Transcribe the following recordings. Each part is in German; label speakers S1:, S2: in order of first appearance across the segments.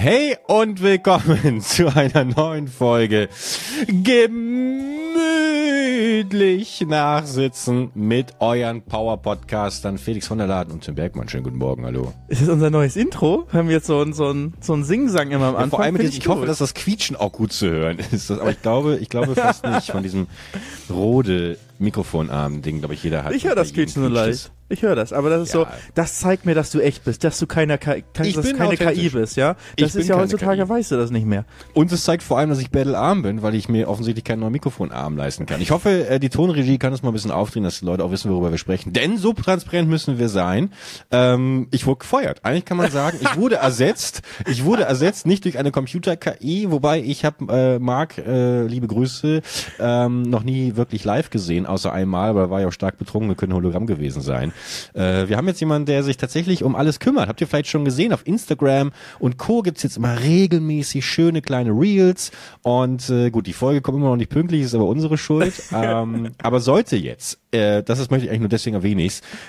S1: Hey und willkommen zu einer neuen Folge Gemütlich nachsitzen mit euren Power-Podcastern Felix von der Laden und Tim Bergmann. Schönen guten Morgen, hallo.
S2: Ist das unser neues Intro? Haben wir jetzt so ein, so ein, so ein Singsang immer am Anfang?
S1: Ja, vor allem, ich, ich hoffe, dass das Quietschen auch gut zu hören ist. aber ich glaube, ich glaube fast nicht von diesem Rode Mikrofonarm-Ding, glaube ich, jeder hat.
S2: Ich höre das Quietschen so leicht. Ich höre das, aber das ist ja. so, das zeigt mir, dass du echt bist, dass du keine, keine, dass keine KI bist, ja? Das ich ist ja heutzutage, KI. weißt du das nicht mehr.
S1: Und es zeigt vor allem, dass ich Battle Arm bin, weil ich mir offensichtlich keinen neuen Mikrofonarm leisten kann. Ich hoffe, äh, die Tonregie kann das mal ein bisschen aufdrehen, dass die Leute auch wissen, worüber wir sprechen. Denn so transparent müssen wir sein. Ähm, ich wurde gefeuert. Eigentlich kann man sagen, ich wurde ersetzt. Ich wurde ersetzt nicht durch eine Computer-KI, wobei ich habe äh, Marc, äh, liebe Grüße, ähm, noch nie wirklich live gesehen, außer einmal, aber war ja auch stark betrunken, wir können Hologramm gewesen sein. Äh, wir haben jetzt jemanden, der sich tatsächlich um alles kümmert. Habt ihr vielleicht schon gesehen, auf Instagram und Co. gibt's jetzt immer regelmäßig schöne kleine Reels. Und äh, gut, die Folge kommt immer noch nicht pünktlich, ist aber unsere Schuld. ähm, aber sollte jetzt, äh, das ist, möchte ich eigentlich nur deswegen erwähnen,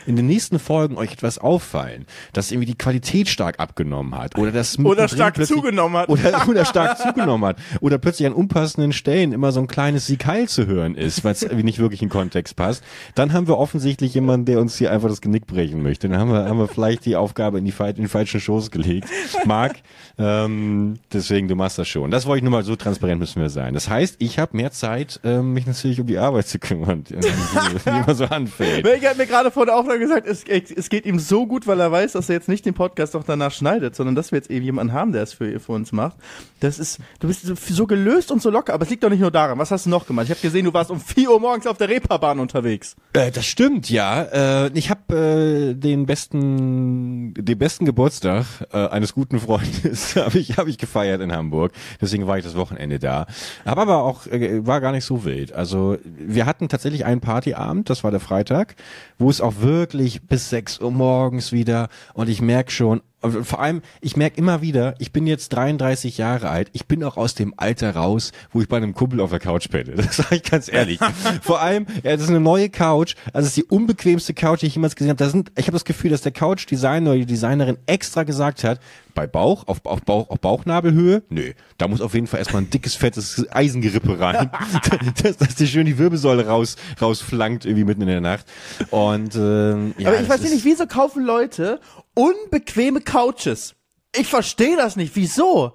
S1: in den nächsten Folgen euch etwas auffallen, dass irgendwie die Qualität stark abgenommen hat oder das
S2: oder stark zugenommen hat
S1: oder, oder stark zugenommen hat oder plötzlich an unpassenden Stellen immer so ein kleines Sieg zu hören ist, weil es irgendwie nicht wirklich Kontext passt, dann haben wir offensichtlich jemanden, der uns hier einfach das Genick brechen möchte. Dann haben wir, haben wir vielleicht die Aufgabe in die, in die falschen Schoß gelegt. Marc, ähm, deswegen, du machst das schon. Das wollte ich nur mal so transparent müssen wir sein. Das heißt, ich habe mehr Zeit, ähm, mich natürlich um die Arbeit zu kümmern, die, die immer so anfällt.
S2: Ich hat mir gerade vor der Aufnahme gesagt, es, es geht ihm so gut, weil er weiß, dass er jetzt nicht den Podcast doch danach schneidet, sondern dass wir jetzt eben jemanden haben, der es für, für uns macht. Das ist, du bist so gelöst und so locker, aber es liegt doch nicht nur daran. Was hast du noch gemacht? Ich habe gesehen, du warst um 4 Uhr morgens auf der Reeperbahn unterwegs.
S1: Äh, das stimmt, ja. Äh, ich habe äh, den besten, den besten Geburtstag äh, eines guten Freundes habe ich, hab ich gefeiert in Hamburg. Deswegen war ich das Wochenende da. Hab aber auch, äh, war gar nicht so wild. Also wir hatten tatsächlich einen Partyabend, das war der Freitag, wo es auch wirklich bis 6 Uhr morgens wieder und ich merk schon, vor allem, ich merke immer wieder, ich bin jetzt 33 Jahre alt, ich bin auch aus dem Alter raus, wo ich bei einem Kumpel auf der Couch penne. Das sage ich ganz ehrlich. Vor allem, ja, das ist eine neue Couch, also es ist die unbequemste Couch, die ich jemals gesehen habe. Da sind, ich habe das Gefühl, dass der Couch-Designer oder die Designerin extra gesagt hat, bei Bauch, auf, auf, Bauch, auf Bauchnabelhöhe, nö, da muss auf jeden Fall erstmal ein dickes, fettes Eisengerippe rein, dass, dass dir schön die Wirbelsäule raus, rausflankt irgendwie mitten in der Nacht. Und ähm,
S2: ja, Aber ich weiß nicht, wieso kaufen Leute unbequeme Couches? Ich verstehe das nicht. Wieso?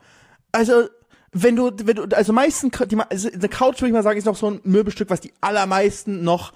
S2: Also, wenn du, wenn du, also meisten, die, also eine Couch würde ich mal sagen, ist noch so ein Möbelstück, was die allermeisten noch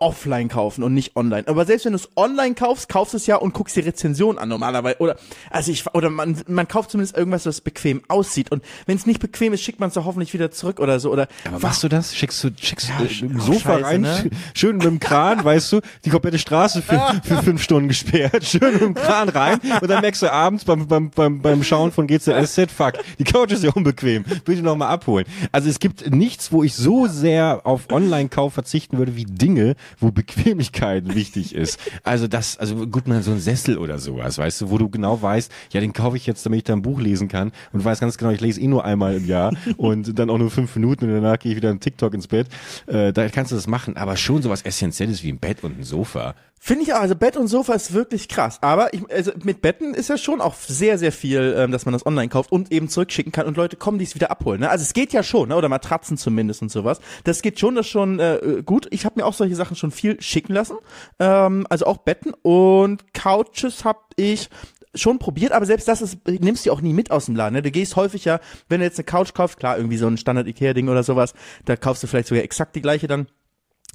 S2: offline kaufen und nicht online. Aber selbst wenn du es online kaufst, kaufst du es ja und guckst die Rezension an normalerweise. Oder also ich oder man, man kauft zumindest irgendwas, was bequem aussieht. Und wenn es nicht bequem ist, schickt man es doch hoffentlich wieder zurück oder so. Oder
S1: Aber machst du das? Schickst du schickst ja, äh, ein Sofa Scheiße, rein, ne? schön mit dem Kran, weißt du, die komplette Straße für, für fünf Stunden gesperrt, schön mit dem Kran rein und dann merkst du abends beim, beim, beim, beim Schauen von GZSZ, fuck, die Couch ist ja unbequem, bitte noch mal abholen. Also es gibt nichts, wo ich so sehr auf Online-Kauf verzichten würde wie Dinge, wo Bequemlichkeit wichtig ist. Also das, also gut, mal so ein Sessel oder sowas, weißt du, wo du genau weißt, ja, den kaufe ich jetzt, damit ich da ein Buch lesen kann und weiß ganz genau, ich lese eh nur einmal im Jahr und dann auch nur fünf Minuten und danach gehe ich wieder in TikTok ins Bett. Äh, da kannst du das machen, aber schon sowas Essentielles wie ein Bett und ein Sofa.
S2: Finde ich auch, also Bett und Sofa ist wirklich krass. Aber ich, also mit Betten ist ja schon auch sehr, sehr viel, ähm, dass man das online kauft und eben zurückschicken kann und Leute kommen, die es wieder abholen. Ne? Also es geht ja schon, ne? oder Matratzen zumindest und sowas. Das geht schon, das schon äh, gut. Ich habe mir auch solche Sachen schon viel schicken lassen. Ähm, also auch Betten und Couches habe ich schon probiert, aber selbst das ist, nimmst du auch nie mit aus dem Laden. Ne? Du gehst häufig ja, wenn du jetzt eine Couch kaufst, klar, irgendwie so ein Standard-Ikea-Ding oder sowas, da kaufst du vielleicht sogar exakt die gleiche dann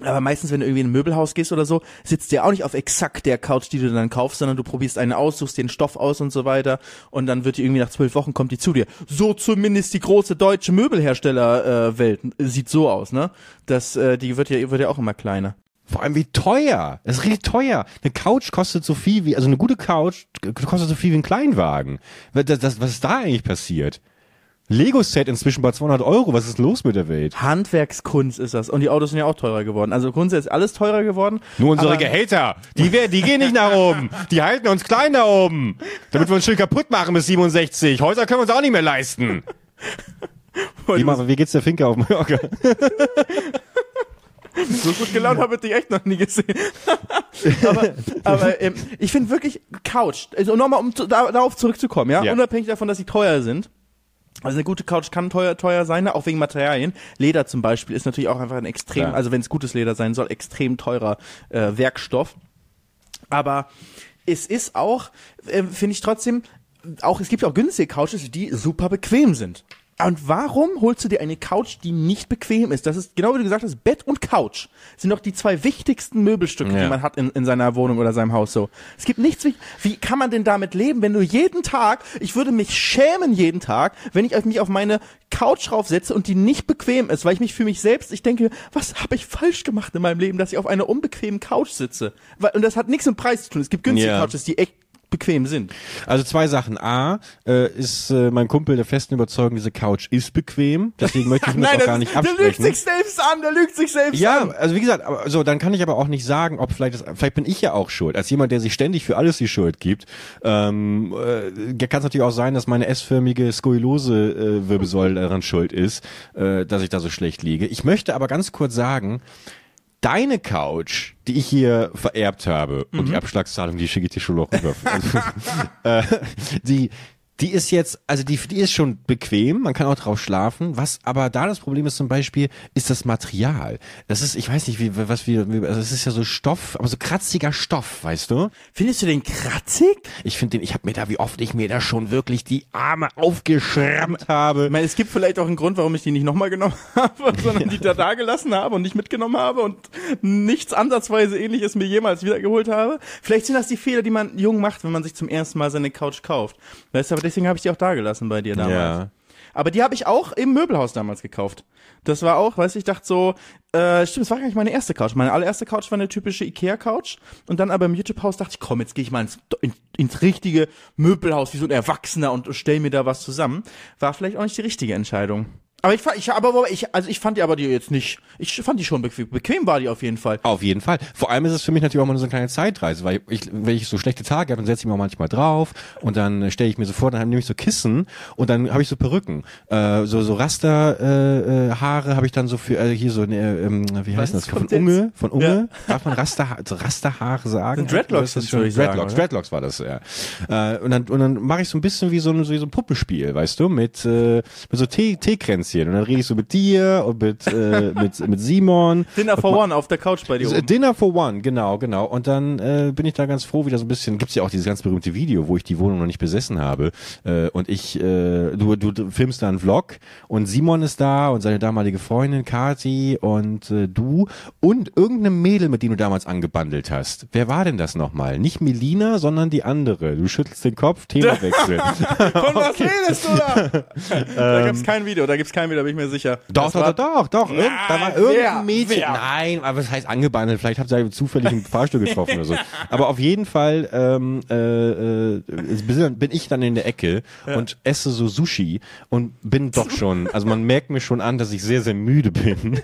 S2: aber meistens, wenn du irgendwie in ein Möbelhaus gehst oder so, sitzt der auch nicht auf exakt der Couch, die du dann kaufst, sondern du probierst eine aus, suchst den Stoff aus und so weiter und dann wird die irgendwie nach zwölf Wochen kommt die zu dir. So zumindest die große deutsche Möbelherstellerwelt äh, sieht so aus, ne? Das, äh, die wird ja, wird ja auch immer kleiner.
S1: Vor allem wie teuer. Das ist richtig teuer. Eine Couch kostet so viel wie, also eine gute Couch kostet so viel wie ein Kleinwagen. Das, das, was ist da eigentlich passiert? Lego-Set inzwischen bei 200 Euro. Was ist los mit der Welt?
S2: Handwerkskunst ist das. Und die Autos sind ja auch teurer geworden. Also grundsätzlich ist alles teurer geworden.
S1: Nur unsere Gehälter, die, die gehen nicht nach oben. Die halten uns klein da oben. Damit wir uns schön kaputt machen bis 67. Häuser können wir uns auch nicht mehr leisten. wie, wie geht's der Finke auf Mallorca?
S2: so gut gelaunt habe ich dich echt noch nie gesehen. aber aber ähm, ich finde wirklich Couch, also nochmal um zu, da, darauf zurückzukommen, ja?
S1: Ja.
S2: unabhängig davon, dass sie teuer sind. Also eine gute Couch kann teuer teuer sein, ne? auch wegen Materialien. Leder zum Beispiel ist natürlich auch einfach ein extrem,
S1: Klar.
S2: also wenn es gutes Leder sein soll, extrem teurer äh, Werkstoff. Aber es ist auch, äh, finde ich trotzdem, auch es gibt auch günstige Couches, die super bequem sind. Und warum holst du dir eine Couch, die nicht bequem ist? Das ist genau wie du gesagt hast, Bett und Couch sind doch die zwei wichtigsten Möbelstücke, die
S1: Ja.
S2: man hat in, in seiner Wohnung oder seinem Haus so. Es gibt nichts wie, wie kann man denn damit leben, wenn du jeden Tag, ich würde mich schämen jeden Tag, wenn ich mich auf meine Couch raufsetze und die nicht bequem ist, weil ich mich für mich selbst, ich denke, was habe ich falsch gemacht in meinem Leben, dass ich auf einer unbequemen Couch sitze? Weil, und das hat nichts mit Preis zu tun. Es gibt günstige
S1: Ja.
S2: Couches, die echt bequem sind.
S1: Also zwei Sachen. A, äh, ist äh, mein Kumpel der festen Überzeugung, diese Couch ist bequem. Deswegen möchte ich ihm das auch gar nicht
S2: der lügt
S1: absprechen.
S2: sich selbst an, der lügt sich selbst
S1: Ja,
S2: an.
S1: also wie gesagt, aber, so dann kann ich aber auch nicht sagen, ob vielleicht das, vielleicht bin ich ja auch schuld. Als jemand, der sich ständig für alles die Schuld gibt, ähm, äh, kann es natürlich auch sein, dass meine S-förmige Skoliose äh, Wirbelsäule daran schuld ist, äh, dass ich da so schlecht liege. Ich möchte aber ganz kurz sagen, deine Couch, die ich hier vererbt habe und die Abschlagszahlung, die schicke ich dir schon noch rüber. äh, die die ist jetzt, also die, die ist schon bequem, man kann auch drauf schlafen. Was aber da das Problem ist zum Beispiel, ist das Material. Das ist, ich weiß nicht, wie, was wir, wie- also es ist ja so Stoff, aber so kratziger Stoff, weißt du?
S2: Findest du den kratzig?
S1: Ich finde den, ich habe mir da, wie oft ich mir da schon wirklich die Arme aufgeschrammt habe.
S2: Ich meine, es gibt vielleicht auch einen Grund, warum ich die nicht nochmal genommen habe, sondern die da, da gelassen habe und nicht mitgenommen habe und nichts ansatzweise ähnliches mir jemals wiedergeholt habe. Vielleicht sind das die Fehler, die man jung macht, wenn man sich zum ersten Mal seine Couch kauft. Weißt du, aber deswegen habe ich die auch da gelassen bei dir damals.
S1: Ja.
S2: Aber die habe ich auch im Möbelhaus damals gekauft. Das war auch, weißt du, ich dachte so, äh, stimmt, das war gar nicht meine erste Couch. Meine allererste Couch war eine typische Ikea-Couch. Und dann aber im YouTube-Haus dachte ich, komm, jetzt gehe ich mal ins, in, ins richtige Möbelhaus, wie so ein Erwachsener und stell mir da was zusammen. War vielleicht auch nicht die richtige Entscheidung. Aber ich fand, ich, aber ich, also ich fand die aber die jetzt nicht, ich fand die schon bequem, bequem war die auf jeden Fall.
S1: Auf jeden Fall. Vor allem ist es für mich natürlich auch mal so eine kleine Zeitreise, weil ich, wenn ich so schlechte Tage habe, dann setze ich mich auch manchmal drauf und dann stelle ich mir so vor, dann nehme ich so Kissen und dann habe ich so Perücken. Äh, so so Rasterhaare äh, Haare habe ich dann so für äh, hier so eine, ähm, wie heißt das? Von? Unge, von Unge. Darf man Rasterha so Rasterhaare sagen?
S2: Sind Dreadlocks
S1: das schon
S2: ich sagen,
S1: Dreadlocks? Dreadlocks war das, ja. Äh, und dann und dann mache ich so ein bisschen wie so ein, so ein Puppenspiel, weißt du, mit äh, mit so Tee Teekränzchen und dann rede ich so mit dir und mit äh, mit mit Simon
S2: Dinner for One auf der Couch bei dir oben.
S1: Dinner for One, genau, genau. Und dann äh, bin ich da ganz froh, wieder so ein bisschen, gibt's ja auch dieses ganz berühmte Video, wo ich die Wohnung noch nicht besessen habe. Äh, und ich, äh, du, du, filmst da einen Vlog und Simon ist da und seine damalige Freundin Kati und äh, du und irgendeine Mädel, mit die du damals angebandelt hast. Wer war denn das nochmal? Nicht Melina, sondern die andere. Du schüttelst den Kopf, Themawechsel.
S2: Von was redest du da? da gibt's kein Video, da gibt's kein Video, da bin ich mir sicher.
S1: Doch,
S2: Das
S1: doch,
S2: war-
S1: doch, doch, doch. Irgend, da war
S2: wer?
S1: irgendein Mädchen.
S2: Wer?
S1: Nein, aber was heißt angebandelt? Vielleicht habt ihr zufällig im Fahrstuhl getroffen oder so. Aber auf jeden Fall ähm, äh, äh, bin ich dann in der Ecke und esse so Sushi und bin doch schon, also man merkt mir schon an, dass ich sehr, sehr müde bin.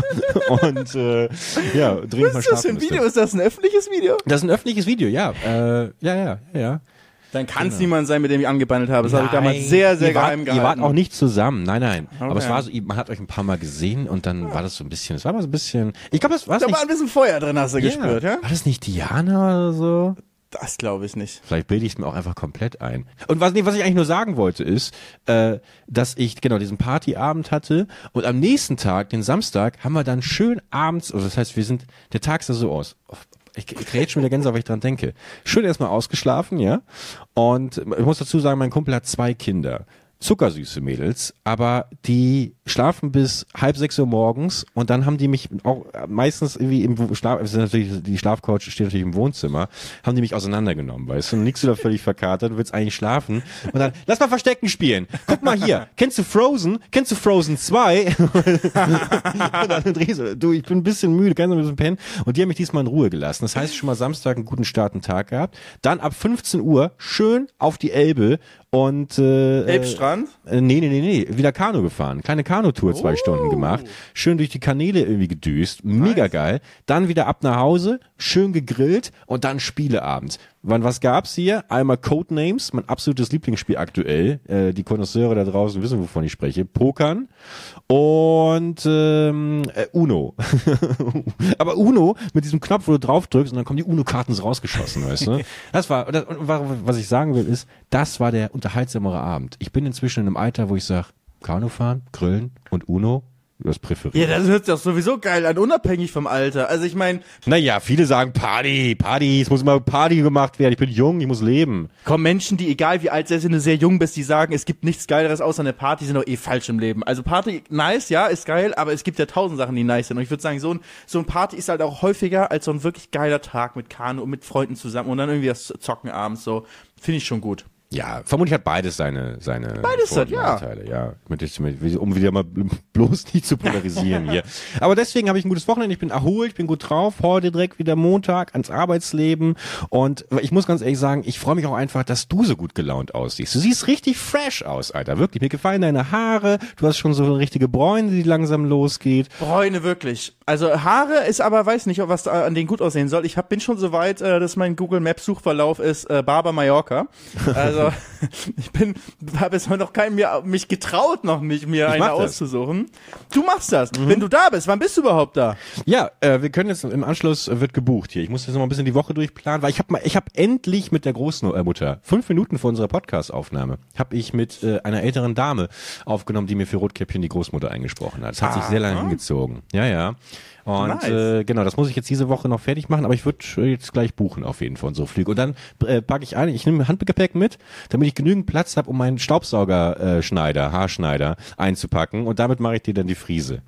S1: und äh, ja, dringend mal
S2: Was ist das für ein Video? Ist das ein öffentliches Video?
S1: Das ist ein öffentliches Video, ja. Äh, ja, ja, ja, ja.
S2: Dann kann es niemand sein, mit dem ich angebandelt habe. Das habe ich damals sehr, sehr
S1: ihr wart,
S2: geheim
S1: Ihr
S2: gehalten.
S1: wart auch nicht zusammen, nein, nein. Aber es
S2: Okay.
S1: war so, man hat euch ein paar Mal gesehen und dann war das so ein bisschen, es war mal so ein bisschen, ich glaube, das war
S2: da
S1: nicht,
S2: war ein bisschen Feuer drin, hast du gespürt, ja?
S1: War das nicht Diana oder so?
S2: Das glaube ich nicht.
S1: Vielleicht bilde ich es mir auch einfach komplett ein. Und was, nee, was ich eigentlich nur sagen wollte, ist, äh, dass ich genau diesen Partyabend hatte und am nächsten Tag, den Samstag, haben wir dann schön abends, also das heißt, wir sind, der Tag sah so aus. Ich, ich jetzt schon wieder Gänsehaut, wenn ich dran denke. Schön erstmal ausgeschlafen, ja. Und ich muss dazu sagen, mein Kumpel hat zwei Kinder. Zuckersüße Mädels, aber die schlafen bis halb sechs Uhr morgens und dann haben die mich auch meistens irgendwie im Schlaf, natürlich, die Schlafcouch steht natürlich im Wohnzimmer, haben die mich auseinandergenommen, weißt du, und liegst du da völlig verkatert, du willst eigentlich schlafen und dann, lass mal Verstecken spielen, guck mal hier, kennst du Frozen, kennst du Frozen 2? und dann drehst du, du, ich bin ein bisschen müde, kannst du ein bisschen pennen und die haben mich diesmal in Ruhe gelassen, das heißt schon mal Samstag einen guten Start, einen Tag gehabt, dann ab 15 Uhr schön auf die Elbe und äh,
S2: Elbstrand?
S1: äh, nee, nee, nee, nee, wieder Kanu gefahren. Kleine Kanutour zwei Stunden gemacht, schön durch die Kanäle irgendwie gedüst, mega geil. Dann wieder ab nach Hause, schön gegrillt und dann Spieleabend. Wann was gab's hier? Einmal Codenames, mein absolutes Lieblingsspiel aktuell. Äh, die Konnoisseure da draußen wissen, wovon ich spreche. Pokern und ähm, äh, Uno. Aber Uno mit diesem Knopf, wo du drauf drückst und dann kommen die Uno-Karten so rausgeschossen, weißt du? Das war, das, was ich sagen will, ist, das war der unterhaltsamere Abend. Ich bin inzwischen in einem Alter, wo ich sage, Kanu fahren, Grillen und Uno, das präferiere
S2: Ja, das hört sich doch sowieso geil an, unabhängig vom Alter. Also ich meine,
S1: Naja, viele sagen Party, Party, es muss immer Party gemacht werden. Ich bin jung, ich muss leben.
S2: kommen Menschen, die egal wie alt sie sind, sehr jung bist, die sagen, es gibt nichts Geileres außer eine Party, sind doch eh falsch im Leben. Also Party, nice, ja, ist geil, aber es gibt ja tausend Sachen, die nice sind. Und ich würde sagen, so ein, so ein Party ist halt auch häufiger als so ein wirklich geiler Tag mit Kanu und mit Freunden zusammen und dann irgendwie das Zocken abends so. Finde ich schon gut.
S1: Ja, vermutlich hat beides seine seine
S2: Beides
S1: Vor-
S2: hat, ja.
S1: Nachteile, ja. Um wieder mal bloß nicht zu polarisieren hier. Aber deswegen habe ich ein gutes Wochenende. Ich bin erholt, ich bin gut drauf. Heute direkt wieder Montag ans Arbeitsleben und ich muss ganz ehrlich sagen, ich freue mich auch einfach, dass du so gut gelaunt aussiehst. Du siehst richtig fresh aus, Alter. Wirklich. Mir gefallen deine Haare. Du hast schon so eine richtige Bräune, die langsam losgeht.
S2: Bräune wirklich. Also Haare ist aber, weiß nicht, was da an denen gut aussehen soll. Ich hab, bin schon so weit, äh, dass mein Google Maps Suchverlauf ist äh, Barber Mallorca. Also ich bin, habe es noch kein mir mich getraut noch nicht mir
S1: Ich
S2: eine
S1: mach das. Mhm.
S2: auszusuchen. Du machst das. Wenn du da bist, wann bist du überhaupt da?
S1: Ja, äh, wir können jetzt im Anschluss äh, wird gebucht hier. Ich muss jetzt noch mal ein bisschen die Woche durchplanen, weil ich habe mal, ich habe endlich mit der Großmutter fünf Minuten vor unserer Podcast-Aufnahme habe ich mit äh, einer älteren Dame aufgenommen, die mir für Rotkäppchen die Großmutter eingesprochen hat. Es hat sich sehr lange hingezogen. Ja, ja. Und
S2: Nice.
S1: äh, genau, das muss ich jetzt diese Woche noch fertig machen, aber ich würde jetzt gleich buchen auf jeden Fall unsere Flüge. Und dann äh, packe ich ein, ich nehme Handgepäck mit, damit ich genügend Platz habe, um meinen Staubsauger-Schneider, äh, Schneider, Haarschneider einzupacken. Und damit mache ich dir dann die Friese.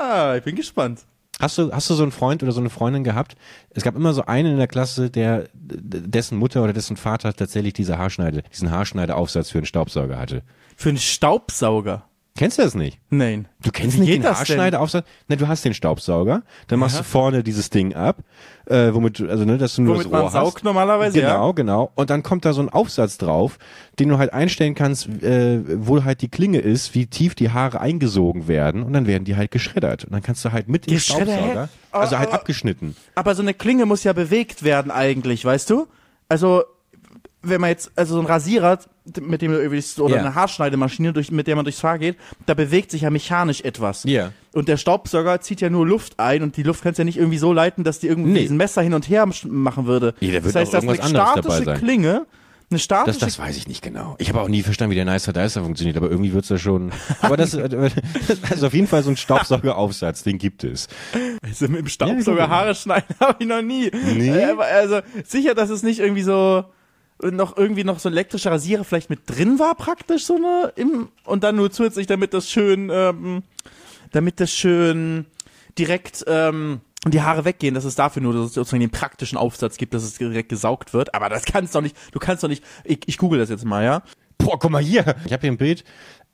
S2: Ah, ich bin gespannt.
S1: Hast du, hast du so einen Freund oder so eine Freundin gehabt? Es gab immer so einen in der Klasse, der dessen Mutter oder dessen Vater tatsächlich diese Haarschneide, diesen Haarschneideaufsatz für einen Staubsauger hatte.
S2: Für einen Staubsauger.
S1: Kennst du das nicht?
S2: Nein.
S1: Du kennst
S2: Wie
S1: nicht den
S2: das denn?
S1: Haarschneideaufsatz? Ne, du hast den Staubsauger, dann machst du vorne dieses Ding ab, äh, womit du, also ne, dass du nur
S2: Womit
S1: das
S2: man
S1: Rohr
S2: saugt
S1: hast.
S2: normalerweise,
S1: Genau,
S2: ja.
S1: genau. Und dann kommt da so ein Aufsatz drauf, den du halt einstellen kannst, äh, wo halt die Klinge ist, wie tief die Haare eingesogen werden und dann werden die halt geschreddert. Und dann kannst du halt mit
S2: Geschreddert?
S1: Staubsauger, also halt
S2: Aber-
S1: abgeschnitten.
S2: Aber so eine Klinge muss ja bewegt werden eigentlich, weißt du? Also, wenn man jetzt, also so ein Rasierer, mit dem du irgendwie, oder
S1: Ja.
S2: eine Haarschneidemaschine, durch, mit der man durchs Haar geht, da bewegt sich ja mechanisch etwas.
S1: Ja.
S2: Und der Staubsauger zieht ja nur Luft ein und die Luft kannst du ja nicht irgendwie so leiten, dass die irgendwie
S1: Nee.
S2: diesen Messer hin und her machen würde.
S1: Ja, da wird
S2: das heißt, dass eine statische. Klinge, eine
S1: Das,
S2: statische
S1: das weiß ich nicht genau. Ich habe auch nie verstanden, wie der Nicer Dicer funktioniert, aber irgendwie wird's ja schon. Aber das, äh, das ist auf jeden Fall so ein Staubsaugeraufsatz, den gibt es.
S2: Also mit dem Staubsauger. Haare schneiden habe ich noch nie.
S1: Nee?
S2: Äh, also sicher, dass es nicht irgendwie so noch irgendwie noch so ein elektrischer Rasierer vielleicht mit drin war praktisch so eine im und dann nur zusätzlich damit das schön ähm, damit das schön direkt ähm, die Haare weggehen, dass es dafür nur sozusagen den praktischen Aufsatz gibt, dass es direkt gesaugt wird. Aber das kannst doch nicht. Du kannst doch nicht. Ich, ich google das jetzt mal, ja.
S1: Boah, guck mal hier. Ich habe hier ein Bild.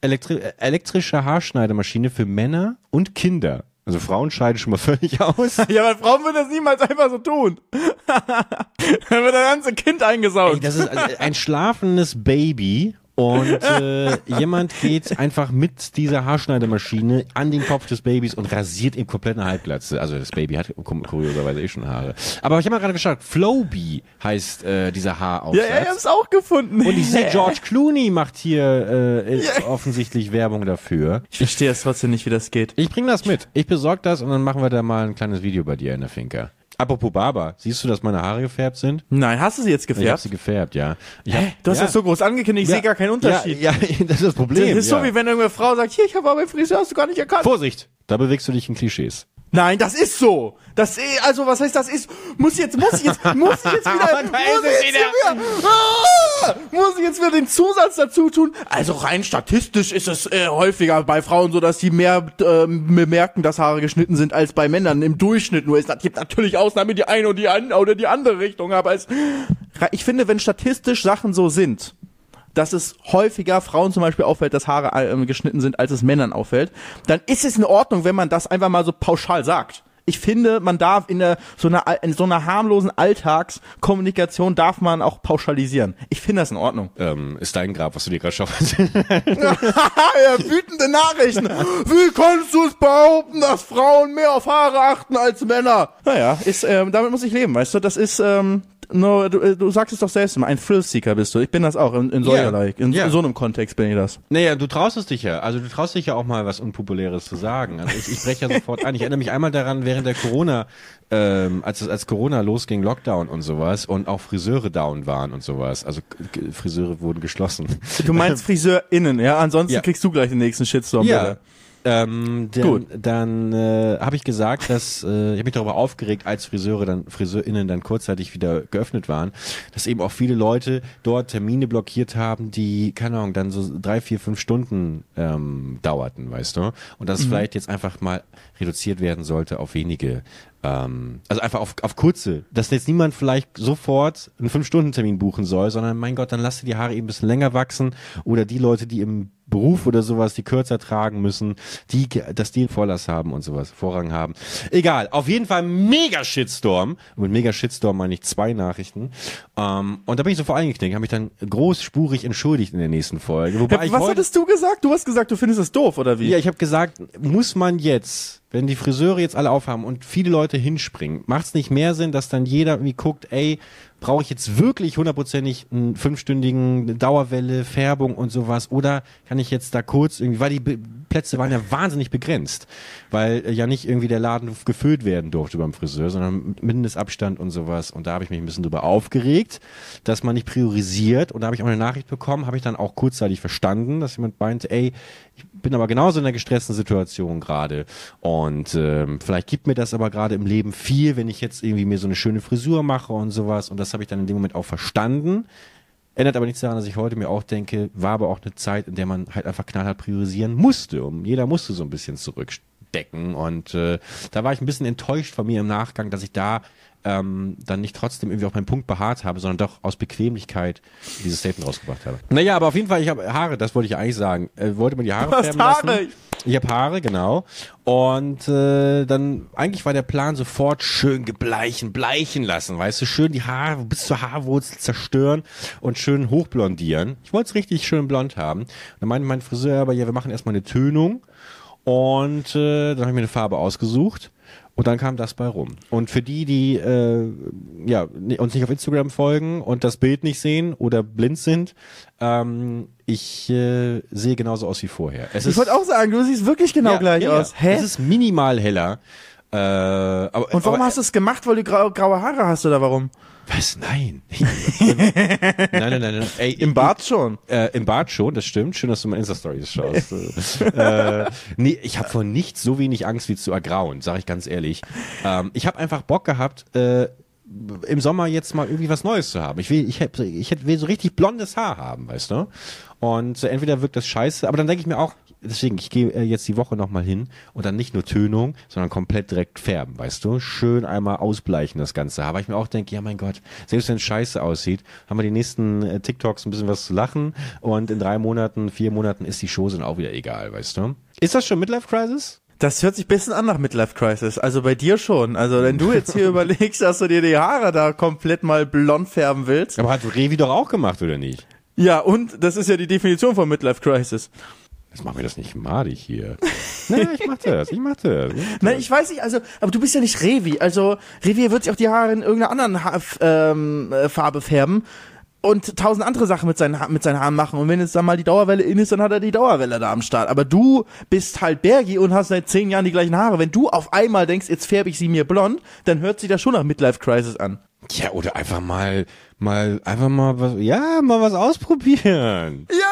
S1: Elektri elektrische Haarschneidemaschine für Männer und Kinder. Also Frauen scheiden schon mal völlig aus.
S2: Ja, aber Frauen würden das niemals einfach so tun. Dann wird das ganze Kind eingesaugt.
S1: Ey, das ist ein schlafendes Baby und äh, jemand geht einfach mit dieser Haarschneidemaschine an den Kopf des Babys und rasiert ihm komplett eine Halbglatze. Also das Baby hat kur- kurioserweise eh schon Haare. Aber ich habe mal gerade geschaut, Flowbee heißt äh, dieser Haaraufsatz.
S2: ja, ich hab's auch gefunden.
S1: und ich sehe, George Clooney macht hier äh, offensichtlich Werbung dafür.
S2: Ich verstehe es trotzdem nicht, wie das geht.
S1: Ich bring das mit. Ich besorg das und dann machen wir da mal ein kleines Video bei dir in der Finca. Apropos Barber, siehst du, dass meine Haare gefärbt sind?
S2: Nein, hast du sie jetzt
S1: Ich habe
S2: gefärbt?
S1: sie gefärbt, ja. Ich hab,
S2: Du hast
S1: ja.
S2: das so groß angekündigt, ich sehe gar keinen Unterschied.
S1: Ja, ja, das ist das Problem.
S2: das ist
S1: ja.
S2: so, wie wenn irgendeine Frau sagt, hier, ich habe aber Friseur, hast du gar nicht erkannt.
S1: Vorsicht, da bewegst du dich in Klischees.
S2: Nein, das ist so. Das, eh- also, was heißt das ist? Muss jetzt, muss ich jetzt, muss ich jetzt wieder, muss ich jetzt wieder, ah, muss ich jetzt wieder den Zusatz dazu tun? Also rein statistisch ist es äh, häufiger bei Frauen so, dass sie mehr ähm, bemerken, dass Haare geschnitten sind als bei Männern im Durchschnitt. Nur es gibt natürlich Ausnahmen, die eine und die an, oder die andere Richtung, aber es, ich finde, wenn statistisch Sachen so sind, dass es häufiger Frauen zum Beispiel auffällt, dass Haare äh, geschnitten sind, als es Männern auffällt, dann ist es in Ordnung, wenn man das einfach mal so pauschal sagt. Ich finde, man darf in, der, so, einer, in so einer harmlosen Alltagskommunikation darf man auch pauschalisieren. Ich finde das in Ordnung.
S1: Ähm, ist dein Grab, was du dir gerade schaffst.
S2: ja, wütende Nachrichten. Wie kannst du es behaupten, dass Frauen mehr auf Haare achten als Männer? Naja, ist, ähm, damit muss ich leben, weißt du? Das ist, ähm, no, du, äh, du sagst es doch selbst immer, ein Thrillseeker bist du. Ich bin das auch in, in solcherlei. In,
S1: Ja.
S2: in so einem Kontext bin ich das.
S1: Naja, du traust es dich ja. Also du traust dich ja auch mal was Unpopuläres zu sagen. Also ich, ich breche ja sofort ein. Ich erinnere mich einmal daran, während der Corona, ähm, als als Corona losging, Lockdown und sowas und auch Friseure down waren und sowas. Also Friseure wurden geschlossen.
S2: Du meinst FriseurInnen, ja? Ansonsten
S1: Ja.
S2: kriegst du gleich den nächsten Shitstorm.
S1: Ja.
S2: bitte.
S1: Ähm, dann,
S2: Gut.
S1: dann äh, habe ich gesagt, dass äh, ich habe mich darüber aufgeregt, als Friseure dann Friseurinnen dann kurzzeitig wieder geöffnet waren, dass eben auch viele Leute dort Termine blockiert haben, die keine Ahnung dann so drei, vier, fünf Stunden ähm, dauerten, weißt du, und dass es vielleicht jetzt einfach mal reduziert werden sollte auf wenige. Ähm, also einfach auf, auf kurze, dass jetzt niemand vielleicht sofort einen Fünf-Stunden-Termin buchen soll, sondern mein Gott, dann lass dir die Haare eben ein bisschen länger wachsen oder die Leute, die im Beruf oder sowas, die kürzer tragen müssen, die, dass die Vorlass haben und sowas, Vorrang haben. Egal, auf jeden Fall mega Shitstorm. Und mit mega Shitstorm meine ich zwei Nachrichten. Ähm, und da bin ich sofort eingeknickt, habe mich dann großspurig entschuldigt in der nächsten Folge. Wobei ich
S2: Was hattest du gesagt? Du hast gesagt, du findest es doof, oder wie?
S1: ja, ich habe gesagt, muss man jetzt, wenn die Friseure jetzt alle aufhaben und viele Leute hinspringen, macht es nicht mehr Sinn, dass dann jeder irgendwie guckt, ey, brauche ich jetzt wirklich hundertprozentig einen fünfstündigen Dauerwelle, Färbung und sowas? Oder kann ich jetzt da kurz irgendwie, weil die Plätze waren ja wahnsinnig begrenzt, weil äh, ja nicht irgendwie der Laden gefüllt werden durfte beim Friseur, sondern Mindestabstand und sowas. Und da habe ich mich ein bisschen drüber aufgeregt, dass man nicht priorisiert. Und da habe ich auch eine Nachricht bekommen, habe ich dann auch kurzzeitig verstanden, dass jemand meinte, ey, ich bin aber genauso in einer gestressten Situation gerade. Und ähm, vielleicht gibt mir das aber gerade im Leben viel, wenn ich jetzt irgendwie mir so eine schöne Frisur mache und sowas. Und das habe ich dann in dem Moment auch verstanden. Ändert aber nichts daran, dass ich heute mir auch denke, war aber auch eine Zeit, in der man halt einfach knallhart priorisieren musste. Und jeder musste so ein bisschen zurückstecken. Und äh, da war ich ein bisschen enttäuscht von mir im Nachgang, dass ich da ähm, dann nicht trotzdem irgendwie auf meinen Punkt beharrt habe, sondern doch aus Bequemlichkeit dieses Statement rausgebracht habe. Naja, aber auf jeden Fall, ich habe Haare, das wollte ich eigentlich sagen. Äh, wollte mir die Haare
S2: Du hast
S1: färben
S2: Haare.
S1: lassen. Ich habe Haare, genau. Und äh, dann eigentlich war der Plan sofort schön gebleichen, bleichen lassen, weißt du, schön die Haare bis zur Haarwurzel zerstören und schön hochblondieren. Ich wollte es richtig schön blond haben. Und dann meinte mein Friseur aber, ja, wir machen erstmal eine Tönung. Und äh, dann habe ich mir eine Farbe ausgesucht. Und dann kam das bei rum. Und für die, die äh, ja, uns nicht auf Instagram folgen und das Bild nicht sehen oder blind sind, ähm, ich äh, sehe genauso aus wie vorher. Es
S2: ich wollte auch sagen, du siehst wirklich genau
S1: ja,
S2: gleich
S1: ja.
S2: aus. Hä?
S1: Es ist minimal heller. Äh, aber,
S2: Und warum
S1: aber,
S2: hast du es gemacht? Weil du grau, graue Haare hast oder warum?
S1: Was? Nein. nein, nein, nein, nein. Ey,
S2: Im Bart schon.
S1: Äh, Im Bart schon, das stimmt. Schön, dass du meine Insta-Stories schaust. äh, nee, ich habe vor nichts so wenig Angst wie zu ergrauen, sage ich ganz ehrlich. Ähm, ich habe einfach Bock gehabt, äh, im Sommer jetzt mal irgendwie was Neues zu haben. Ich will, ich, hätt- ich will so richtig blondes Haar haben, weißt du? Und äh, entweder wirkt das scheiße, aber dann denke ich mir auch, deswegen, ich gehe äh, jetzt die Woche nochmal hin und dann nicht nur Tönung, sondern komplett direkt färben, weißt du? Schön einmal ausbleichen das ganze. Weil ich mir auch denke, ja mein Gott, selbst wenn es scheiße aussieht, haben wir die nächsten äh, TikToks ein bisschen was zu lachen und in drei Monaten, vier Monaten ist die Show dann auch wieder egal, weißt du? Ist das schon Midlife Crisis?
S2: Das hört sich ein bisschen an nach Midlife Crisis. Also bei dir schon. Also wenn du jetzt hier überlegst, dass du dir die Haare da komplett mal blond färben willst.
S1: Aber hat Revi doch auch gemacht, oder nicht?
S2: Ja, und das ist ja die Definition von Midlife Crisis.
S1: Jetzt machen wir das nicht madig hier. naja, ich mach das, ich mach das. Ich mach das.
S2: Nein, ich weiß nicht, also, aber du bist ja nicht Revi. Also, Revi wird sich auch die Haare in irgendeiner anderen ha ähm, äh, Farbe färben und tausend andere Sachen mit seinen, Ha- mit seinen Haaren machen. Und wenn jetzt dann mal die Dauerwelle in ist, dann hat er die Dauerwelle da am Start. Aber du bist halt Bergi und hast seit zehn Jahren die gleichen Haare. Wenn du auf einmal denkst, jetzt färbe ich sie mir blond, dann hört sich das schon nach Midlife Crisis an.
S1: Ja, oder einfach mal, mal, einfach mal was, ja, mal was ausprobieren.
S2: Ja,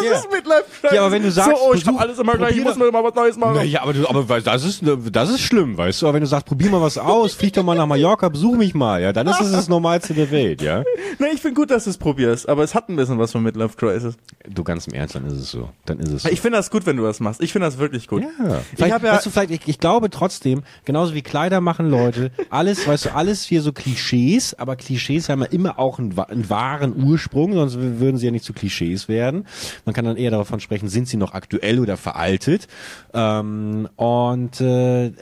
S2: das
S1: Ja.
S2: ist Midlife Crisis.
S1: Ja, aber wenn du sagst,
S2: so, oh, ich
S1: versuch-
S2: hab alles immer gleich, ich muss mir mal was Neues machen.
S1: Naja, aber du, aber das ist, das ist schlimm, weißt du. Aber wenn du sagst, probier mal was aus, flieg doch mal nach Mallorca, besuch mich mal, ja, dann ist es das Normalste der Welt, ja.
S2: Nee, ich finde gut, dass du es probierst, aber es hat ein bisschen was von Midlife Crisis.
S1: Du ganz im Ernst, dann ist es so. Dann ist es so.
S2: Ich finde das gut, wenn du das machst. Ich finde das wirklich gut.
S1: Ja,
S2: Ich
S1: vielleicht,
S2: hab ja-
S1: weißt du, vielleicht, ich, ich glaube trotzdem, genauso wie Kleider machen Leute, alles, weißt du, alles hier so Klischees, aber Klischees haben ja immer auch einen, einen wahren Ursprung, sonst würden sie ja nicht zu Klischees werden. Man kann dann eher davon sprechen, sind sie noch aktuell oder veraltet. Ähm, und äh,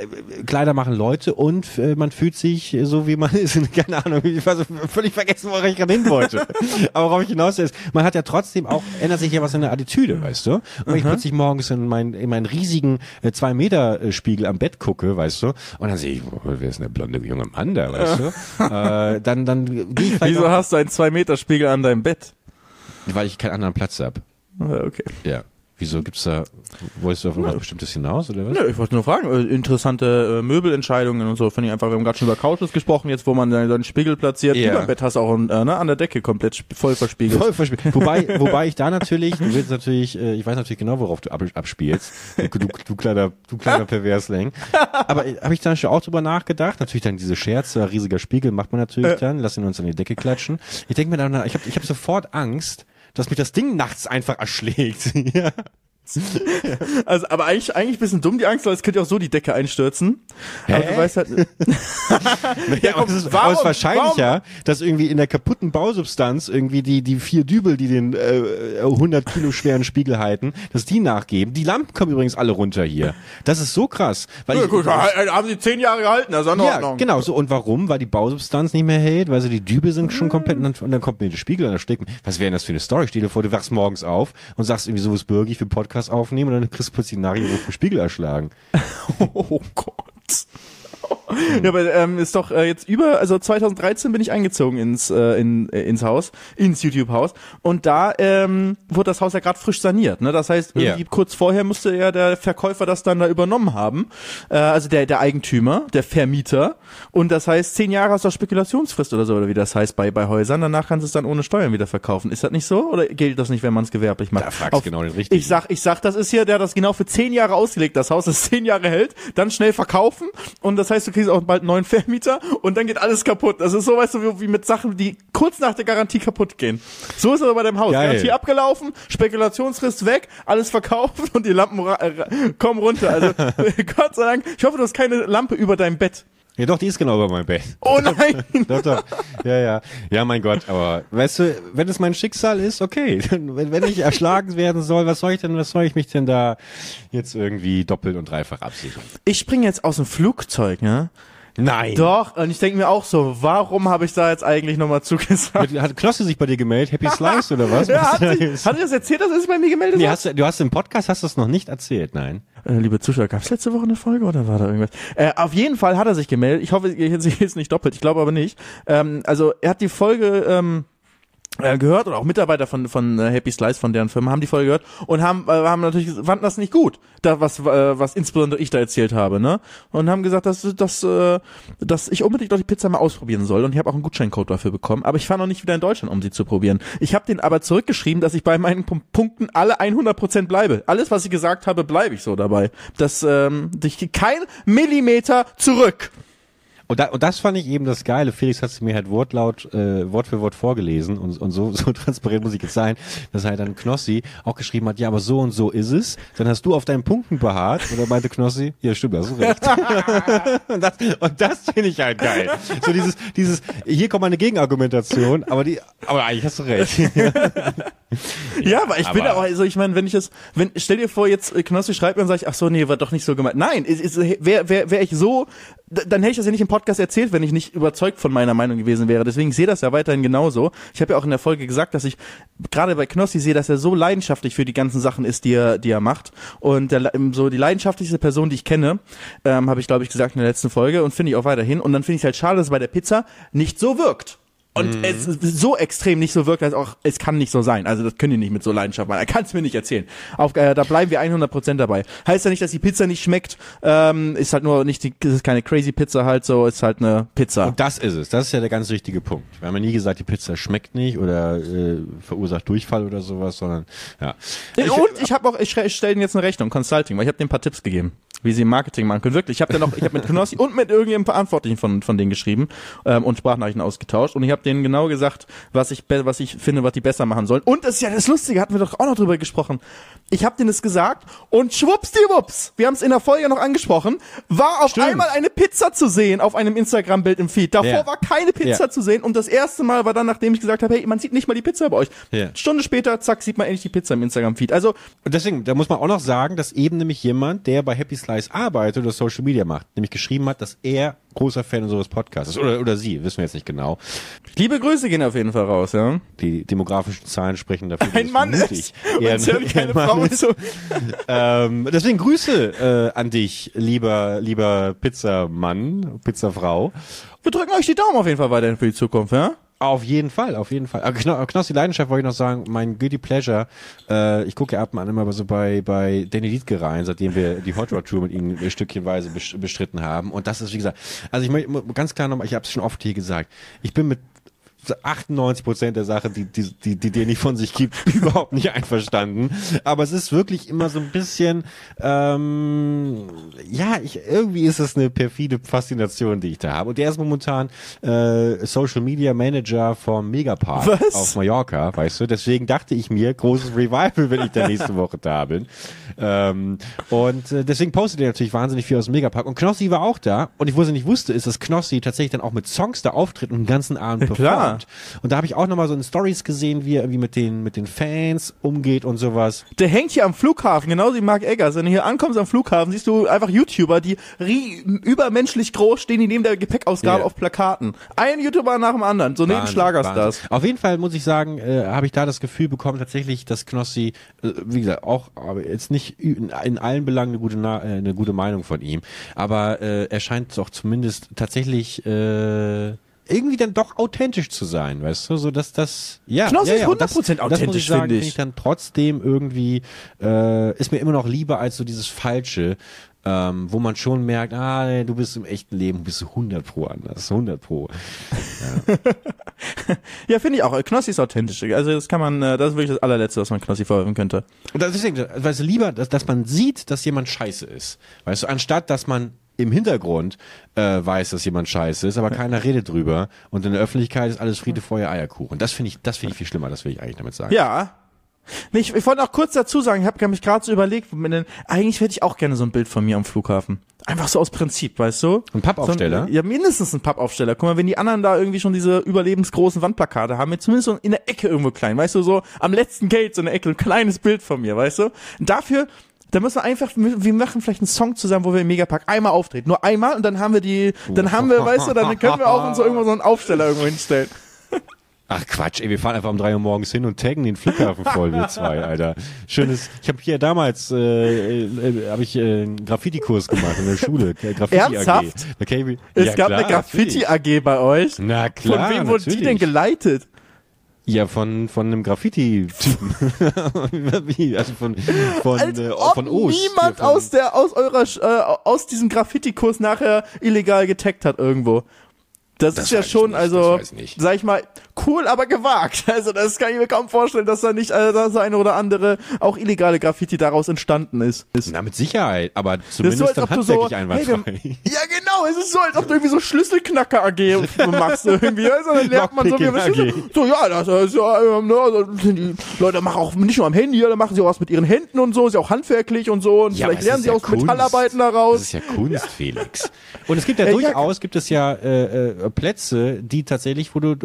S1: Kleider machen Leute und äh, man fühlt sich so, wie man ist. Keine Ahnung, ich war so völlig vergessen, wo ich gerade hin wollte. Aber worauf ich hinaus ist, man hat ja trotzdem auch, ändert sich ja was in der Attitüde, weißt du? Und wenn ich plötzlich morgens in, mein, in meinen riesigen äh, zwei Meter Spiegel am Bett gucke, weißt du, und dann sehe ich, oh, wer ist denn der blonde junge Mann da, weißt du? Äh, dann dann
S2: Wieso hast du einen 2-Meter-Spiegel an deinem Bett?
S1: weil ich keinen anderen Platz habe.
S2: Okay.
S1: Ja. Wieso gibt's da, wolltest du auf irgendwas Bestimmtes hinaus, oder was?
S2: Nö, ich wollte nur fragen, äh, interessante äh, Möbelentscheidungen und so, finde ich einfach, wir haben gerade schon über Couches gesprochen, jetzt wo man seinen Spiegel platziert,
S1: Ja.
S2: über Bett hast auch ein, äh, ne, an der Decke komplett voll verspiegelt.
S1: Voll verspielt. Wobei, wobei ich da natürlich, du willst natürlich, äh, ich weiß natürlich genau, worauf du ab, abspielst. Du, du, du kleiner, du kleiner Perversling. Aber äh, habe ich dann schon auch drüber nachgedacht. Natürlich dann diese Scherze, riesiger Spiegel macht man natürlich dann, lass ihn uns an die Decke klatschen. Ich denke mir dann, ich habe ich hab sofort Angst, dass mich das Ding nachts einfach erschlägt. ja.
S2: Also, aber eigentlich, eigentlich ein bisschen dumm die Angst, weil es könnte ja auch so die Decke einstürzen. Aber
S1: Hä?
S2: du weißt halt,
S1: Ja, aber es ist,
S2: warum-
S1: aber ist wahrscheinlicher, dass irgendwie in der kaputten Bausubstanz irgendwie die, die vier Dübel, die den äh, 100 Kilo schweren Spiegel halten, dass die nachgeben. Die Lampen kommen übrigens alle runter hier. Das ist so krass. Weil
S2: ja,
S1: ich,
S2: gut, haben sie zehn Jahre gehalten, das ist in
S1: ja,
S2: Ordnung.
S1: genau so. Und warum? Weil die Bausubstanz nicht mehr hält, weil sie die Dübel sind schon komplett und dann, kommt mir der Spiegel an der Stecken. Was wäre denn das für eine Story? Stell dir vor, du wachst morgens auf und sagst irgendwie so, was Bürger, ich will Podcast aufnehmen und dann kriegst du plötzlich Nachricht, vom Spiegel erschlagen.
S2: Oh Gott. Ja, aber ähm, ist doch äh, jetzt über, also 2013 bin ich eingezogen ins äh, in, äh, ins Haus, ins YouTube-Haus und da ähm, wurde das Haus ja gerade frisch saniert. Ne? Das heißt, irgendwie
S1: Ja.
S2: kurz vorher musste ja der Verkäufer das dann da übernommen haben, äh, also der der Eigentümer, der Vermieter. Und das heißt, zehn Jahre hast du Spekulationsfrist oder so oder wie das heißt bei bei Häusern. Danach kannst du es dann ohne Steuern wieder verkaufen. Ist das nicht so oder gilt das nicht, wenn man es gewerblich macht?
S1: Da fragst du genau den richtigen.
S2: Ich sag, ich sag, das ist hier, der hat das genau für zehn Jahre ausgelegt, das Haus, das zehn Jahre hält, dann schnell verkaufen und das heißt, du kriegst auch bald einen neuen Vermieter und dann geht alles kaputt. Das ist so, weißt du, wie, mit Sachen, die kurz nach der Garantie kaputt gehen. So ist es aber bei deinem Haus.
S1: Geil.
S2: Garantie abgelaufen, Spekulationsfrist weg, alles verkauft und die Lampen äh, kommen runter. Also Gott sei Dank, ich hoffe, du hast keine Lampe über deinem Bett.
S1: Ja doch, die ist genau über mein Bett.
S2: Oh nein!
S1: Doch, doch. Ja, ja. Ja, mein Gott, aber weißt du, wenn es mein Schicksal ist, okay. Wenn, wenn ich erschlagen werden soll, was soll ich denn, was soll ich mich denn da jetzt irgendwie doppelt und dreifach absichern?
S2: Ich springe jetzt aus dem Flugzeug, ne?
S1: Nein.
S2: Doch, und ich denke mir auch so, warum habe ich da jetzt eigentlich nochmal zugesagt?
S1: Hat Klosse sich bei dir gemeldet? Happy Slice oder was?
S2: Ja,
S1: Was
S2: hat, sich, hat er das erzählt, dass er sich bei mir gemeldet
S1: Nee,
S2: hat?
S1: hast du, du hast im Podcast hast du es noch nicht erzählt, nein.
S2: Äh, liebe Zuschauer, gab es letzte Woche eine Folge oder war da irgendwas? Äh, auf jeden Fall hat er sich gemeldet. Ich hoffe, ich sehe jetzt nicht doppelt. Ich glaube aber nicht. Ähm, also er hat die Folge ähm, äh, gehört oder auch Mitarbeiter von von äh, Happy Slice von deren Firma haben die Folge gehört und haben äh, haben natürlich fanden das nicht gut, da was äh, was insbesondere ich da erzählt habe, ne? Und haben gesagt, dass dass äh, dass ich unbedingt doch die Pizza mal ausprobieren soll und ich habe auch einen Gutscheincode dafür bekommen, aber ich fahre noch nicht wieder in Deutschland, um sie zu probieren. Ich habe den aber zurückgeschrieben, dass ich bei meinen Punkten alle 100% bleibe. Alles was ich gesagt habe, bleibe ich so dabei. Das ähm, ich kein Millimeter zurück.
S1: Und, da, und das fand ich eben das Geile. Felix hat es mir halt wortlaut, äh, Wort für Wort vorgelesen und, und so, so transparent muss ich jetzt sein, dass halt dann Knossi auch geschrieben hat, ja, aber so und so ist es. Dann hast du auf deinen Punkten beharrt oder meinte Knossi, ja stimmt, hast du recht. und das, und das finde ich halt geil. So dieses, dieses, hier kommt meine Gegenargumentation, aber die, aber eigentlich hast du recht.
S2: Ja, aber ich bin
S1: aber-
S2: auch, also ich meine, wenn ich es, wenn, stell dir vor, jetzt Knossi schreibt mir und sage ich, ach so, nee, war doch nicht so gemeint. Nein, ist, ist, wäre wär, wär ich so, dann hätte ich das ja nicht im Podcast erzählt, wenn ich nicht überzeugt von meiner Meinung gewesen wäre. Deswegen sehe das ja weiterhin genauso. Ich habe ja auch in der Folge gesagt, dass ich gerade bei Knossi sehe, dass er so leidenschaftlich für die ganzen Sachen ist, die er, die er macht. Und der, so die leidenschaftlichste Person, die ich kenne, ähm, habe ich, glaube ich, gesagt in der letzten Folge und finde ich auch weiterhin. Und dann finde ich halt schade, dass es bei der Pizza nicht so wirkt. Und es so extrem nicht so wirkt, als auch, es kann nicht so sein. Also das können die nicht mit so Leidenschaft machen. Er kann es mir nicht erzählen. Auf, äh, da bleiben wir 100% dabei. Heißt ja nicht, dass die Pizza nicht schmeckt. Ähm, ist halt nur nicht, die, ist keine crazy Pizza halt so, ist halt eine Pizza.
S1: Und das ist es. Das ist ja der ganz wichtige Punkt. Wir haben ja nie gesagt, die Pizza schmeckt nicht oder äh, verursacht Durchfall oder sowas, sondern ja.
S2: und ich habe auch, ich stelle Ihnen jetzt eine Rechnung, Consulting, weil ich habe dir ein paar Tipps gegeben. Wie sie Marketing machen können. Wirklich, ich habe noch, ich habe mit Knossi und mit irgendeinem Verantwortlichen von von denen geschrieben ähm, und Sprachnachrichten ausgetauscht und ich habe denen genau gesagt, was ich was ich finde, was die besser machen sollen. Und das ist ja das Lustige, hatten wir doch auch noch drüber gesprochen. Ich habe denen das gesagt und schwuppsdiwupps, wir haben es in der Folge noch angesprochen, war auf
S1: Stimmt.
S2: einmal eine Pizza zu sehen auf einem Instagram-Bild im Feed. Davor
S1: Ja.
S2: war keine Pizza
S1: Ja.
S2: zu sehen und das erste Mal war dann, nachdem ich gesagt habe, hey, man sieht nicht mal die Pizza bei euch.
S1: Ja.
S2: Stunde später, zack, sieht man endlich die Pizza im Instagram-Feed. Also
S1: Und deswegen, da muss man auch noch sagen, dass eben nämlich jemand, der bei Happy Slice arbeitet oder Social Media macht, nämlich geschrieben hat, dass er großer Fan unseres Podcasts ist. Oder, oder sie, wissen wir jetzt nicht genau.
S2: liebe Grüße gehen auf jeden Fall raus, ja.
S1: Die demografischen Zahlen sprechen dafür.
S2: Ein Mann
S1: vermutlich
S2: ist, wenn's ja
S1: ein-
S2: keine
S1: Mann
S2: Frau
S1: ist. Ähm, deswegen Grüße äh, an dich, lieber, lieber Pizzamann, Pizzafrau.
S2: Wir drücken euch die Daumen auf jeden Fall weiterhin für die Zukunft, ja?
S1: Auf jeden Fall, auf jeden Fall. Äh, Kno Knossi Leidenschaft wollte ich noch sagen, mein Guilty Pleasure, äh, ich gucke ja ab und an immer so bei, bei Danny Dietke rein, seitdem wir die Hot Rod Tour mit ihm äh, stückchenweise bes- bestritten haben. Und das ist, wie gesagt, also ich möchte ganz klar nochmal, ich habe es schon oft hier gesagt, ich bin mit 98 Prozent der Sachen, die, die, die, die Danny von sich gibt, überhaupt nicht einverstanden. Aber es ist wirklich immer so ein bisschen, ähm, ja, ich, irgendwie ist es eine perfide Faszination, die ich da habe. Und der ist momentan äh, Social Media Manager vom Megapark
S2: Was?
S1: auf Mallorca, weißt du. Deswegen dachte ich mir, großes Revival, wenn ich da nächste Woche da bin. Ähm, und äh, deswegen postet er natürlich wahnsinnig viel aus dem Megapark. Und Knossi war auch da. Und ich, was ich nicht wusste, ist, dass Knossi tatsächlich dann auch mit Songs da auftritt und den ganzen Abend
S2: Ja, klar.
S1: Performt. Und da habe ich auch nochmal so in Stories gesehen, wie er irgendwie mit den, mit den Fans umgeht und sowas.
S2: Der hängt hier am Flughafen, genauso wie Mark Eggers. Wenn du hier ankommst am Flughafen, siehst du einfach YouTuber, die rie übermenschlich groß stehen, die neben der Gepäckausgabe
S1: Ja.
S2: auf Plakaten. Ein YouTuber nach dem anderen, so neben Schlagerstars.
S1: Auf jeden Fall muss ich sagen, äh, habe ich da das Gefühl bekommen, tatsächlich, dass Knossi, äh, wie gesagt, auch, aber jetzt nicht in, in allen Belangen eine gute, Na äh, eine gute Meinung von ihm, aber äh, er scheint doch zumindest tatsächlich äh, irgendwie dann doch authentisch zu sein, weißt du, so dass das ja
S2: Knossi
S1: ja,
S2: ist
S1: ja, und das-
S2: 100%
S1: das muss
S2: authentisch,
S1: ich sagen,
S2: finde ich.
S1: ich dann trotzdem irgendwie äh, ist mir immer noch lieber als so dieses falsche ähm, wo man schon merkt, ah, du bist im echten Leben, bist du 100 pro anders, 100 pro.
S2: Ja, finde ich auch. Knossi ist authentisch. Also das kann man, äh, das ist wirklich das allerletzte, was man Knossi vorwerfen könnte.
S1: Und deswegen, weißt du, lieber, dass, dass man sieht, dass jemand scheiße ist. Weißt du, anstatt dass man im Hintergrund äh, weiß, dass jemand scheiße ist, aber keiner redet drüber und in der Öffentlichkeit ist alles Friede, Feuer, Eierkuchen. Das finde ich, das finde ich viel schlimmer, das will ich eigentlich damit sagen.
S2: Ja. Ich, ich wollte auch kurz dazu sagen, ich habe mich gerade so überlegt, mit den- eigentlich hätte ich auch gerne so ein Bild von mir am Flughafen. Einfach so aus Prinzip, weißt du?
S1: Ein Pappaufsteller?
S2: So ein, ja, mindestens ein Pappaufsteller. Guck mal, wenn die anderen da irgendwie schon diese überlebensgroßen Wandplakate haben, mit zumindest so in der Ecke irgendwo klein, weißt du, so am letzten Gate so eine Ecke, ein kleines Bild von mir, weißt du? Und dafür, da müssen wir einfach, wir machen vielleicht einen Song zusammen, wo wir im Megapark einmal auftreten. Nur einmal und dann haben wir die, dann haben wir, weißt du, dann können wir auch uns so irgendwo so einen Aufsteller irgendwo hinstellen.
S1: Ach Quatsch, ey, wir fahren einfach um drei Uhr morgens hin und taggen den Flughafen voll, wir zwei, Alter. Schönes, ich habe hier damals, äh, äh, habe ich äh, einen Graffiti-Kurs gemacht in der Schule. Graffiti
S2: Ernsthaft?
S1: AG. Ich-
S2: Es
S1: ja,
S2: gab
S1: klar,
S2: eine Graffiti-AG bei euch.
S1: Na klar,
S2: Von wem wurde die denn geleitet?
S1: Ja, von, von einem Graffiti-Typen. Wie? also von, von,
S2: Als
S1: äh, von Ost.
S2: niemand
S1: von,
S2: aus der aus eurer äh, aus diesem Graffiti-Kurs nachher illegal getaggt hat irgendwo. Das,
S1: Das
S2: ist ja schon,
S1: nicht,
S2: also,
S1: das
S2: sag ich mal, cool, aber gewagt. Also das kann ich mir kaum vorstellen, dass da nicht äh, dass eine oder andere auch illegale Graffiti daraus entstanden ist. ist.
S1: Na, mit Sicherheit, aber
S2: Das ist
S1: zumindest
S2: so, als
S1: dann
S2: so, hey,
S1: einwandfrei.
S2: wir, ja genau, es ist so, als ob du irgendwie so Schlüsselknacker AG machst irgendwie. Also dann lernt man so, wie Schlüssel, so ja, das ist ja, ähm, ne, also, die Leute machen auch nicht nur am Handy, da machen sie auch was mit ihren Händen und so, ist ja auch handwerklich und so und
S1: Ja,
S2: vielleicht lernen sie
S1: ja
S2: auch
S1: Kunst.
S2: Metallarbeiten
S1: Das
S2: daraus.
S1: ist ja Kunst, Felix. Und es gibt ja
S2: ja.
S1: durchaus, gibt es ja äh, äh, Plätze, die tatsächlich, wo du,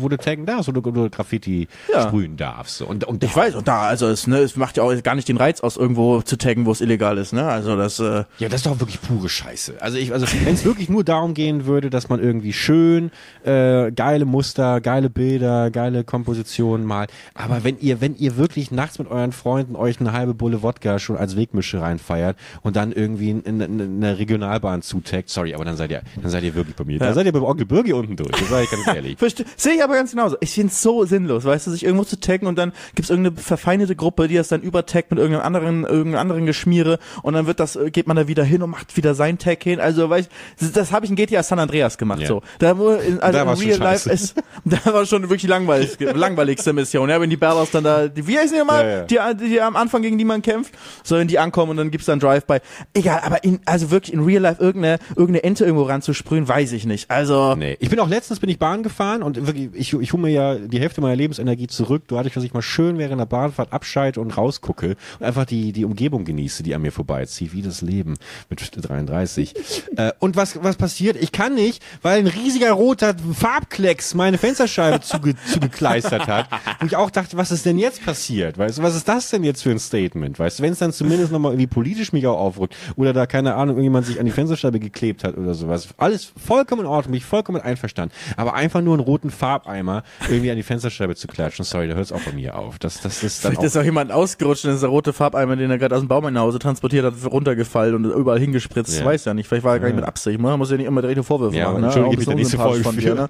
S1: wo du taggen darfst, wo du, wo du Graffiti
S2: Ja.
S1: sprühen darfst. Und, und
S2: Ich weiß, und da, also es, ne, es macht ja auch gar nicht den Reiz aus, irgendwo zu taggen, wo es illegal ist, ne? Also das, äh,
S1: Ja, das ist doch wirklich pure Scheiße. Also ich, also wenn es wirklich nur darum gehen würde, dass man irgendwie schön äh, geile Muster, geile Bilder, geile Kompositionen malt. Aber wenn ihr, wenn ihr wirklich nachts mit euren Freunden euch eine halbe Bulle Wodka schon als Wegmische reinfeiert und dann irgendwie in, in, in eine Regionalbahn zutaggt, sorry, aber dann seid ihr, dann seid ihr wirklich bei mir.
S2: Ja.
S1: Dann seid ihr beim Onkel Birgi unten durch, das sage ich ganz ehrlich.
S2: Sehe ich aber ganz genauso. Ich finde es so sinnlos, weißt du, sich irgendwo zu taggen und dann gibt's irgendeine verfeindete Gruppe, die das dann übertaggt mit irgendeinem anderen, irgendeinem anderen Geschmiere und dann wird das, äh, geht man da wieder hin und macht wieder sein Tag hin. Also, weißt das, das habe ich in GTA San Andreas gemacht,
S1: Ja.
S2: so. Da, wo, in, also
S1: Da
S2: in Real Life ist, da war schon wirklich langweilig, langweiligste Mission, ja, wenn die Ballas dann da, die, wie heißen die mal,
S1: Ja, ja.
S2: Die, die am Anfang gegen die man kämpft, so wenn die ankommen und dann gibt's dann Drive-By. Egal, aber in, also wirklich in Real Life irgendeine, irgendeine Ente irgendwo ranzusprühen, weiß ich nicht. Also,
S1: Nee. Ich bin auch letztens bin ich Bahn gefahren und wirklich, ich, ich hole mir ja die Hälfte meiner Lebensenergie zurück, dadurch, dass ich mal schön während der Bahnfahrt abschalte und rausgucke und einfach die, die Umgebung genieße, die an mir vorbeizieht, wie das Leben mit 33. äh, und was, was passiert? Ich kann nicht, weil ein riesiger roter Farbklecks meine Fensterscheibe zuge, zugekleistert hat. Und ich auch dachte, was ist denn jetzt passiert? Weißt du, was ist das denn jetzt für ein Statement? Weißt du, wenn es dann zumindest nochmal irgendwie politisch mich auch aufrückt oder da, keine Ahnung, irgendjemand sich an die Fensterscheibe geklebt hat oder sowas. Alles vollkommen in Ordnung, bin ich vollkommen einverstanden. Aber einfach nur einen roten Farbeimer irgendwie an die Fensterscheibe zu klatschen, sorry, da hört es auch bei mir auf. Das, das ist dann
S2: Vielleicht
S1: auch
S2: ist auch jemand ausgerutscht und ist der rote Farbeimer, den er gerade aus dem Baum nach Hause transportiert hat, runtergefallen und überall hingespritzt.
S1: Ja.
S2: Weiß ja nicht. Vielleicht war er gar nicht mit Absicht. Man muss ja nicht immer direkte Vorwürfe
S1: Ja,
S2: machen. Ne?
S1: entschuldige bitte, nächste Folge
S2: von dir, ne?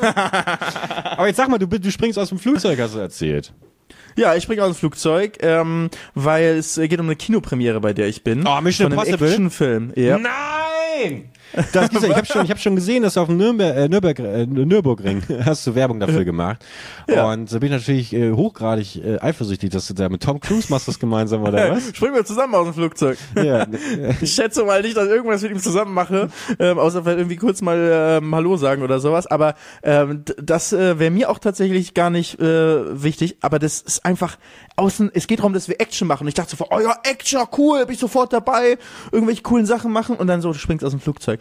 S1: Aber jetzt sag mal, du, du springst aus dem Flugzeug, hast du erzählt.
S2: Ja, ich springe aus dem Flugzeug, ähm, weil es geht um eine Kinopremiere, bei der ich bin.
S1: Oh, Mission Impossible?
S2: Actionfilm. Ja.
S1: Nein! Das ich habe schon, ich hab schon gesehen, dass du auf dem Nürnberg, äh, Nürnberg, äh, Nürburgring hast du Werbung dafür gemacht.
S2: Ja.
S1: Und da bin ich natürlich äh, hochgradig äh, eifersüchtig, dass du da mit Tom Cruise machst das gemeinsam oder was?
S2: Springen wir zusammen aus dem Flugzeug.
S1: ja,
S2: Ich schätze mal nicht, dass ich irgendwas mit ihm zusammen mache, ähm, außer vielleicht irgendwie kurz mal ähm, Hallo sagen oder sowas. Aber ähm, das äh, wäre mir auch tatsächlich gar nicht äh, wichtig. Aber das ist einfach außen. Es geht darum, dass wir Action machen. Und ich dachte so, oh ja, Action, cool, bin ich sofort dabei. Irgendwelche coolen Sachen machen und dann so, du springst aus dem Flugzeug.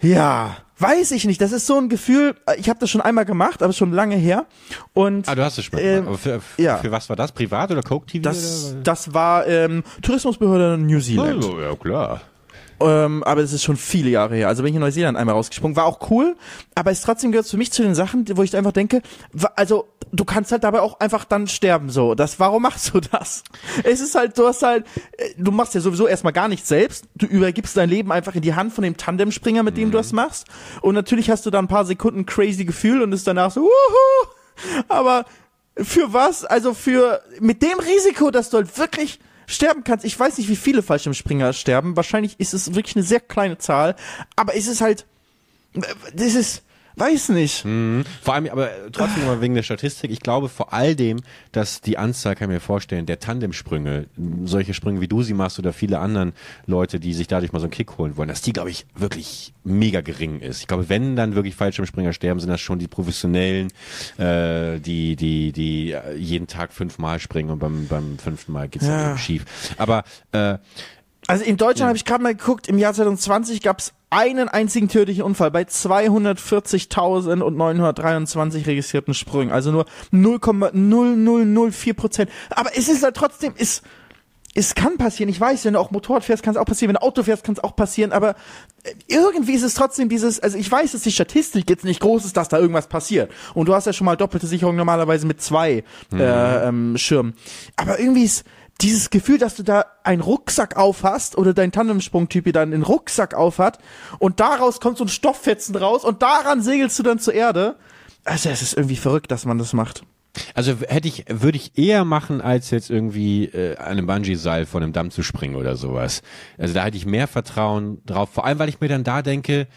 S2: Ja, weiß ich nicht. Das ist so ein Gefühl. äh, Ich habe das schon einmal gemacht, aber schon lange her. Und
S1: ah, du hast es schon.
S2: Ähm,
S1: Aber für, für,
S2: ja.
S1: für was war das? Privat oder Coke TV?
S2: das, das war ähm, Tourismusbehörde New Zealand.
S1: Oh, ja, klar.
S2: Ähm, aber das ist schon viele Jahre her. Also bin ich in Neuseeland einmal rausgesprungen. War auch cool, aber es trotzdem gehört für mich zu den Sachen, wo ich einfach denke, also du kannst halt dabei auch einfach dann sterben so. Das, warum machst du das? Es ist halt, du hast halt, äh, du machst ja sowieso erstmal gar nichts selbst. Du übergibst dein Leben einfach in die Hand von dem Tandemspringer, mit dem du das machst. Und natürlich hast du da ein paar Sekunden crazy Gefühl und ist danach so, wuhu! Aber für was? Also für, mit dem Risiko, dass du halt wirklich sterben kannst. Ich weiß nicht, wie viele Fallschirmspringer sterben. Wahrscheinlich ist es wirklich eine sehr kleine Zahl. Aber es ist halt, das ist, weiß nicht.
S1: Vor allem, aber trotzdem mal wegen der Statistik, ich glaube vor all dem, dass die Anzahl, kann ich mir vorstellen, der Tandemsprünge, solche Sprünge wie du sie machst oder viele anderen Leute, die sich dadurch mal so einen Kick holen wollen, dass die, glaube ich, wirklich mega gering ist. Ich glaube, wenn dann wirklich Fallschirmspringer sterben, sind das schon die Professionellen, äh, die, die, die jeden Tag fünfmal springen und beim, beim fünften Mal geht's dann
S2: Ja.
S1: schief. Aber äh,
S2: Also in Deutschland habe ich gerade mal geguckt, im Jahr 2020 gab es einen einzigen tödlichen Unfall bei 240.923 registrierten Sprüngen. Also nur 0,0004 Prozent. Aber es ist halt trotzdem, es, es kann passieren. Ich weiß, wenn du auch Motorrad fährst, kann es auch passieren. Wenn du Auto fährst, kann es auch passieren. Aber äh, irgendwie ist es trotzdem dieses, also ich weiß, dass die Statistik jetzt nicht groß ist, dass da irgendwas passiert. Und du hast ja schon mal doppelte Sicherung normalerweise mit zwei äh, ähm, Schirmen. Aber irgendwie ist dieses Gefühl, dass du da einen Rucksack auf hast oder dein Tandemsprungtyp dann einen Rucksack auf hat und daraus kommt so ein Stofffetzen raus und daran segelst du dann zur Erde. Also es ist irgendwie verrückt, dass man das macht.
S1: Also hätte ich, würde ich eher machen, als jetzt irgendwie äh, einem Bungee-Seil von einem Damm zu springen oder sowas. Also da hätte ich mehr Vertrauen drauf. Vor allem, weil ich mir dann da denke,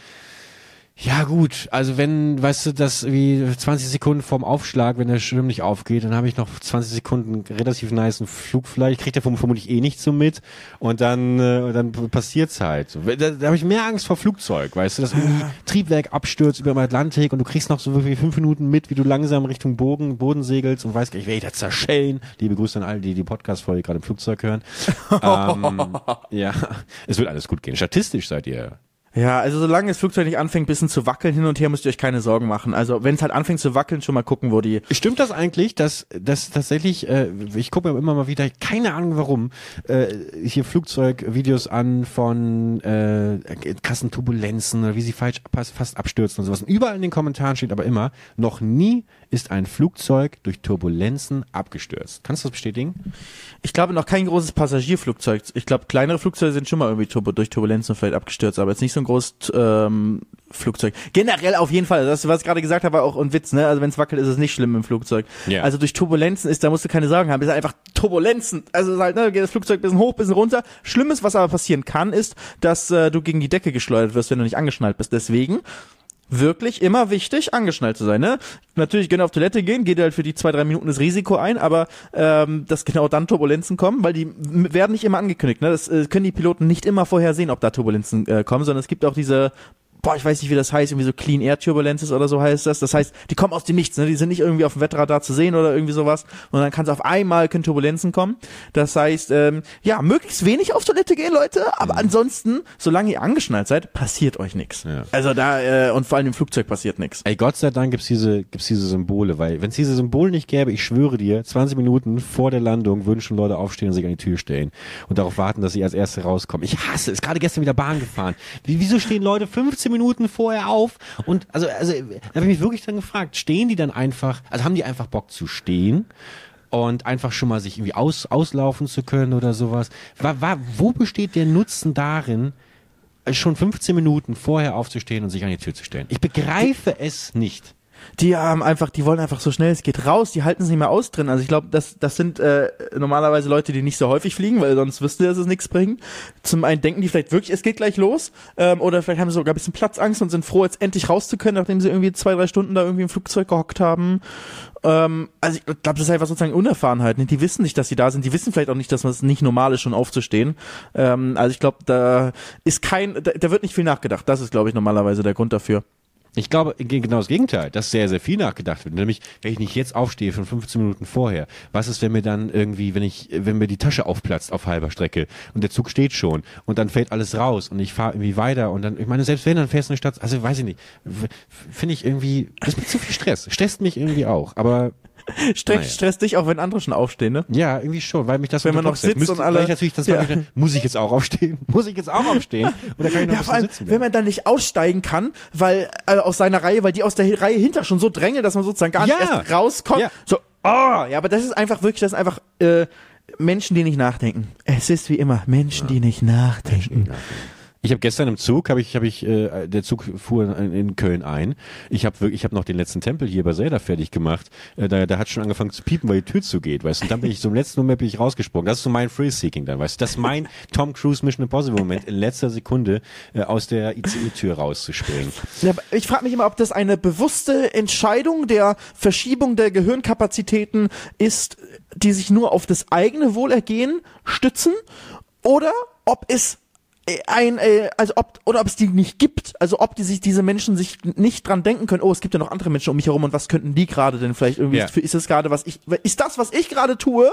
S1: ja gut, also wenn, weißt du, das wie 20 Sekunden vorm Aufschlag, wenn der Schirm nicht aufgeht, dann habe ich noch 20 Sekunden relativ niceen Flug vielleicht, kriegt der verm- vermutlich eh nicht so mit und dann äh, dann passiert's halt. Da, da habe ich mehr Angst vor Flugzeug, weißt du, dass irgendwie Triebwerk abstürzt über den Atlantik und du kriegst noch so wirklich fünf Minuten mit, wie du langsam Richtung Bogen, Boden segelst und weißt, ich werde da zerschellen. Liebe Grüße an alle, die die Podcast-Folge gerade im Flugzeug hören. ähm, ja, es wird alles gut gehen. Statistisch seid ihr
S2: Ja, also solange das Flugzeug nicht anfängt, bisschen zu wackeln hin und her, müsst ihr euch keine Sorgen machen. Also wenn es halt anfängt zu wackeln, schon mal gucken, wo die.
S1: Stimmt das eigentlich, dass, dass tatsächlich, äh, ich gucke mir immer mal wieder, keine Ahnung warum, äh, hier Flugzeugvideos an von äh, krassen Turbulenzen oder wie sie falsch fast, fast abstürzen und sowas. Und überall in den Kommentaren steht aber immer, noch nie ist ein Flugzeug durch Turbulenzen abgestürzt. Kannst du das bestätigen?
S2: Ich glaube noch kein großes Passagierflugzeug. Ich glaube, kleinere Flugzeuge sind schon mal irgendwie turbo durch Turbulenzen vielleicht abgestürzt, aber jetzt nicht so ein groß ähm, Flugzeug. Generell auf jeden Fall. Das, was ich gerade gesagt habe, war auch ein Witz, ne? Also wenn es wackelt, ist es nicht schlimm im Flugzeug.
S1: Ja.
S2: Also durch Turbulenzen ist, da musst du keine Sorgen haben. Es ist einfach Turbulenzen. Also es ist halt, ne, geht das Flugzeug bisschen hoch, bisschen runter. Schlimmes, was aber passieren kann, ist, dass äh, du gegen die Decke geschleudert wirst, wenn du nicht angeschnallt bist. Deswegen wirklich immer wichtig, angeschnallt zu sein. Ne? Natürlich gerne auf Toilette gehen, geht halt für die zwei, drei Minuten das Risiko ein, aber ähm, dass genau dann Turbulenzen kommen, weil die werden nicht immer angekündigt. Ne? Das äh, können die Piloten nicht immer vorher sehen, ob da Turbulenzen äh, kommen, sondern es gibt auch diese Boah, ich weiß nicht, wie das heißt, irgendwie so Clean Air Turbulences oder so heißt das. Das heißt, die kommen aus dem Nichts, ne? Die sind nicht irgendwie auf dem Wetterradar zu sehen oder irgendwie sowas. Und dann kann es auf einmal können Turbulenzen kommen. Das heißt, ähm, ja, möglichst wenig auf Toilette gehen, Leute. Aber ansonsten, solange ihr angeschnallt seid, passiert euch nichts.
S1: Ja.
S2: Also da, äh, und vor allem im Flugzeug passiert nichts.
S1: Ey, Gott sei Dank gibt's diese, gibt's diese Symbole, weil wenn es diese Symbole nicht gäbe, ich schwöre dir, 20 Minuten vor der Landung würden schon Leute aufstehen und sich an die Tür stellen und darauf warten, dass sie als Erste rauskommen. Ich hasse es, gerade gestern wieder Bahn gefahren. Wie, wieso stehen Leute 15 Minuten vorher auf? Und also, also, habe ich mich wirklich dann gefragt, stehen die dann einfach, also haben die einfach Bock zu stehen? Und einfach schon mal sich irgendwie aus, auslaufen zu können oder sowas. War, war, wo besteht der Nutzen darin, schon 15 Minuten vorher aufzustehen und sich an die Tür zu stellen. Ich begreife es nicht.
S2: Die haben einfach, die wollen einfach so schnell es geht raus, die halten es nicht mehr aus drin. Also ich glaube, das, das sind äh, normalerweise Leute, die nicht so häufig fliegen, weil sonst wüssten sie, dass es nichts bringt. Zum einen denken die vielleicht wirklich, es geht gleich los, ähm, oder vielleicht haben sie sogar ein bisschen Platzangst und sind froh, jetzt endlich raus zu können, nachdem sie irgendwie zwei, drei Stunden da irgendwie im Flugzeug gehockt haben. Ähm, also ich glaube, das ist einfach sozusagen Unerfahrenheit. Ne? Die wissen nicht, dass sie da sind. Die wissen vielleicht auch nicht, dass es nicht normal ist, schon aufzustehen. Ähm, also ich glaube, da ist kein, da, da wird nicht viel nachgedacht. Das ist, glaube ich, normalerweise der Grund dafür.
S1: Ich glaube ge- genau das Gegenteil, dass sehr, sehr viel nachgedacht wird. Nämlich, wenn ich nicht jetzt aufstehe, schon 15 Minuten vorher, was ist, wenn mir dann irgendwie, wenn ich, wenn mir die Tasche aufplatzt auf halber Strecke und der Zug steht schon und dann fällt alles raus und ich fahre irgendwie weiter und dann, ich meine, selbst wenn, dann fährst du eine Stadt, also weiß ich nicht, finde ich irgendwie, das ist mir zu viel Stress. Stresst mich irgendwie auch, aber
S2: Stress,
S1: Naja.
S2: Stress dich auch, wenn andere schon aufstehen, ne?
S1: ja, irgendwie schon, weil mich das
S2: Wenn man noch sitzt
S1: Müsste-
S2: und alle-
S1: ich natürlich das
S2: Ja.
S1: ja. muss ich jetzt auch aufstehen? Muss ich jetzt auch aufstehen? Oder kann ich noch
S2: Ja, vor allem,
S1: sitzen
S2: wenn man dann nicht aussteigen kann, weil äh, aus seiner Reihe, weil die aus der Reihe hinter schon so drängeln, dass man sozusagen gar nicht
S1: Ja.
S2: erst rauskommt.
S1: Ja.
S2: So, oh, ja, aber das ist einfach wirklich, das ist einfach äh, Menschen, die nicht nachdenken. Es ist wie immer Menschen, die nicht nachdenken.
S1: Ich habe gestern im Zug, habe ich, habe ich, äh, der Zug fuhr in, in Köln ein. Ich habe wirklich, ich habe noch den letzten Tempel hier bei Zelda fertig gemacht. Äh, da, da hat schon angefangen zu piepen, weil die Tür zugeht, weißt du. Und dann bin ich im letzten Moment bin ich rausgesprungen. Das ist so mein Free-Seeking dann, weißt du. Das ist mein Tom Cruise Mission Impossible Moment, in letzter Sekunde äh, aus der ICE-Tür rauszuspringen.
S2: Ja, ich frage mich immer, ob das eine bewusste Entscheidung der Verschiebung der Gehirnkapazitäten ist, die sich nur auf das eigene Wohlergehen stützen, oder ob es ein, äh, also ob, oder ob es die nicht gibt, also ob die sich, diese Menschen sich nicht dran denken können, oh, es gibt ja noch andere Menschen um mich herum und was könnten die gerade denn vielleicht irgendwie,
S1: Ja.
S2: für, ist es gerade was ich, ist das, was ich gerade tue,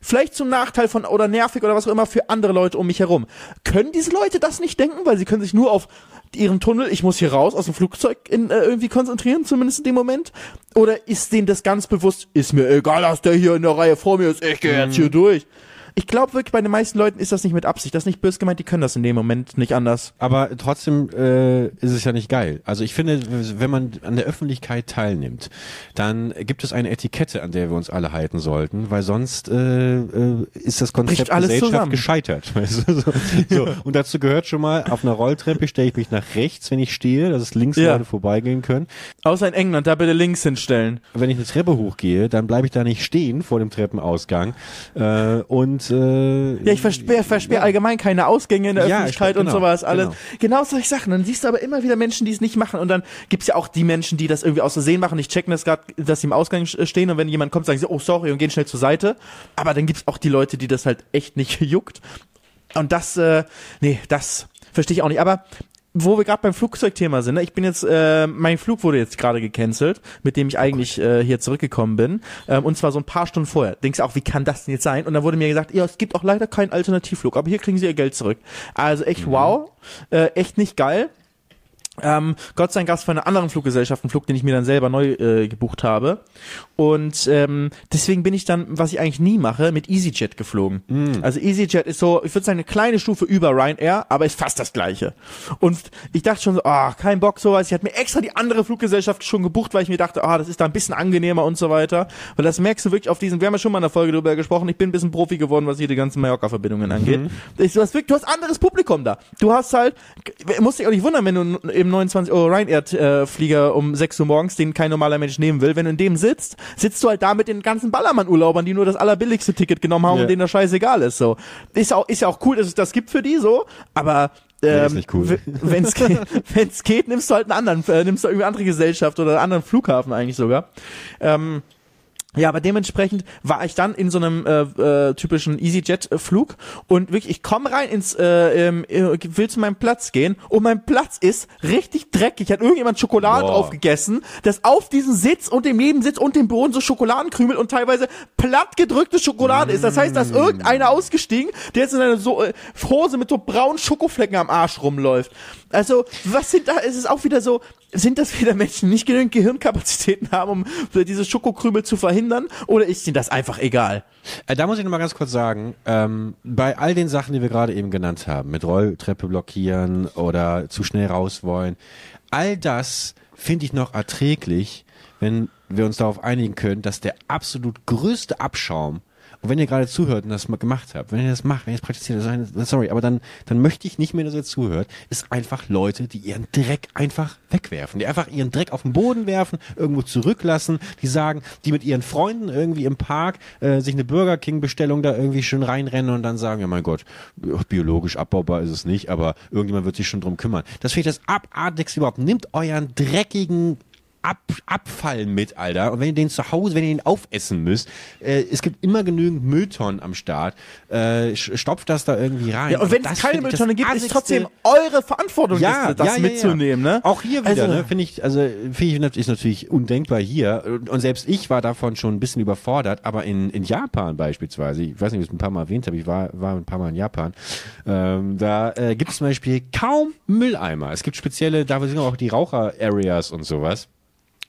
S2: vielleicht zum Nachteil von, oder nervig oder was auch immer für andere Leute um mich herum. Können diese Leute das nicht denken, weil sie können sich nur auf ihren Tunnel, ich muss hier raus aus dem Flugzeug in, äh, irgendwie konzentrieren, zumindest in dem Moment? Oder ist denen das ganz bewusst, ist mir egal, dass der hier in der Reihe vor mir ist, ich gehe jetzt hier durch. Ich glaube wirklich, bei den meisten Leuten ist das nicht mit Absicht. Das ist nicht böse gemeint, die können das in dem Moment nicht anders.
S1: Aber trotzdem äh, ist es ja nicht geil. Also ich finde, wenn man an der Öffentlichkeit teilnimmt, dann gibt es eine Etikette, an der wir uns alle halten sollten, weil sonst äh, äh, ist das Konzept Gesellschaft
S2: zusammen.
S1: gescheitert. Weißt du? so, so. Und dazu gehört schon mal, auf einer Rolltreppe stelle ich mich nach rechts, wenn ich stehe, dass es links
S2: Ja.
S1: Leute vorbeigehen können.
S2: Außer in England, da bitte links hinstellen.
S1: Wenn ich eine Treppe hochgehe, dann bleibe ich da nicht stehen vor dem Treppenausgang. Äh, und äh,
S2: Ja, ich versperre versperr allgemein keine Ausgänge in der
S1: Ja,
S2: Öffentlichkeit
S1: ich-
S2: und
S1: genau,
S2: sowas alles.
S1: genau.
S2: Genau. solche Sachen. Dann siehst du aber immer wieder Menschen, die es nicht machen. Und dann gibt's ja auch die Menschen, die das irgendwie aus Versehen machen, nicht checken das gerade, dass sie im Ausgang st- stehen und wenn jemand kommt, sagen sie, oh sorry und gehen schnell zur Seite. Aber dann gibt's auch die Leute, die das halt echt nicht juckt. Und das, äh, nee, das verstehe ich auch nicht. Aber wo wir gerade beim Flugzeugthema sind, ne? ich bin jetzt, äh, mein Flug wurde jetzt gerade gecancelt, mit dem ich eigentlich äh, hier zurückgekommen bin, ähm, und zwar so ein paar Stunden vorher. Denkst du auch, wie kann das denn jetzt sein? Und dann wurde mir gesagt, ja, es gibt auch leider keinen Alternativflug, aber hier kriegen Sie Ihr Geld zurück. Also echt wow, äh, echt nicht geil. Ähm, Gott sei Dank gab es von einer anderen Fluggesellschaft einen Flug, den ich mir dann selber neu äh, gebucht habe. Und ähm, deswegen bin ich dann, was ich eigentlich nie mache, mit EasyJet geflogen.
S1: Mm.
S2: Also EasyJet ist so, ich würde sagen, eine kleine Stufe über Ryanair, aber ist fast das gleiche. Und ich dachte schon so, ah, kein Bock sowas. Ich hatte mir extra die andere Fluggesellschaft schon gebucht, weil ich mir dachte, ah, das ist da ein bisschen angenehmer und so weiter. Weil das merkst du wirklich auf diesen, wir haben ja schon mal in der Folge darüber gesprochen, ich bin ein bisschen Profi geworden, was hier die ganzen Mallorca-Verbindungen angeht. Ich, du, hast wirklich, du hast anderes Publikum da. Du hast halt, musst dich auch nicht wundern, wenn du im 29 Euro Ryanair-Flieger um 6 Uhr morgens, den kein normaler Mensch nehmen will, wenn du in dem sitzt, sitzt du halt da mit den ganzen Ballermann-Urlaubern, die nur das allerbilligste Ticket genommen haben
S1: Ja.
S2: und denen das scheißegal ist, so. Ist auch, ist ja auch cool, dass es das gibt für die, so, aber, ähm,
S1: nicht cool.
S2: w- wenn's geht, wenn's geht, nimmst du halt einen anderen, äh, nimmst du irgendwie eine andere Gesellschaft oder einen anderen Flughafen eigentlich sogar. Ähm, ja, aber dementsprechend war ich dann in so einem äh, äh, typischen EasyJet-Flug und wirklich, ich komme rein ins, äh, ähm, äh, will zu meinem Platz gehen und mein Platz ist richtig dreckig. Hat irgendjemand Schokolade
S1: Boah.
S2: drauf gegessen, dass auf diesem Sitz und dem Nebensitz und dem Boden so Schokoladenkrümel und teilweise platt gedrückte Schokolade ist. Das heißt, da ist irgendeiner ausgestiegen, der jetzt in einer so, äh, Hose mit so braunen Schokoflecken am Arsch rumläuft. Also, was sind da, ist es auch wieder so, sind das wieder Menschen, die nicht genügend Gehirnkapazitäten haben, um diese Schokokrümel zu verhindern? Oder ist ihnen das einfach egal?
S1: Äh, da muss ich noch mal ganz kurz sagen, ähm, bei all den Sachen, die wir gerade eben genannt haben, mit Rolltreppe blockieren oder zu schnell raus wollen, all das finde ich noch erträglich, wenn wir uns darauf einigen können, dass der absolut größte Abschaum und wenn ihr gerade zuhört und das mal gemacht habt, wenn ihr das macht, wenn ihr das praktiziert, sorry, aber dann, dann möchte ich nicht mehr, dass ihr zuhört, ist einfach Leute, die ihren Dreck einfach wegwerfen, die einfach ihren Dreck auf den Boden werfen, irgendwo zurücklassen, die sagen, die mit ihren Freunden irgendwie im Park äh, sich eine Burger King Bestellung da irgendwie schön reinrennen und dann sagen, ja mein Gott, biologisch abbaubar ist es nicht, aber irgendjemand wird sich schon drum kümmern. Das finde ich das abartigste überhaupt. Nimmt euren dreckigen Ab, Abfall mit, Alter. Und wenn ihr den zu Hause, wenn ihr den aufessen müsst, äh, es gibt immer genügend Mülltonnen am Start. Äh, stopft das da irgendwie rein.
S2: Ja, und wenn es keine Mülltonne gibt, ist trotzdem eure Verantwortung,
S1: ja,
S2: das, das
S1: ja, ja,
S2: mitzunehmen, ne?
S1: Auch hier wieder,
S2: Also-
S1: ne, finde ich, also finde ich ist natürlich undenkbar hier. Und- Und selbst ich war davon schon ein bisschen überfordert, aber in, in Japan beispielsweise, ich weiß nicht, ob ich es ein paar Mal erwähnt habe, ich war, war ein paar Mal in Japan, ähm, da äh, gibt es zum Beispiel kaum Mülleimer. Es gibt spezielle, da sind auch die Raucher-Areas und sowas.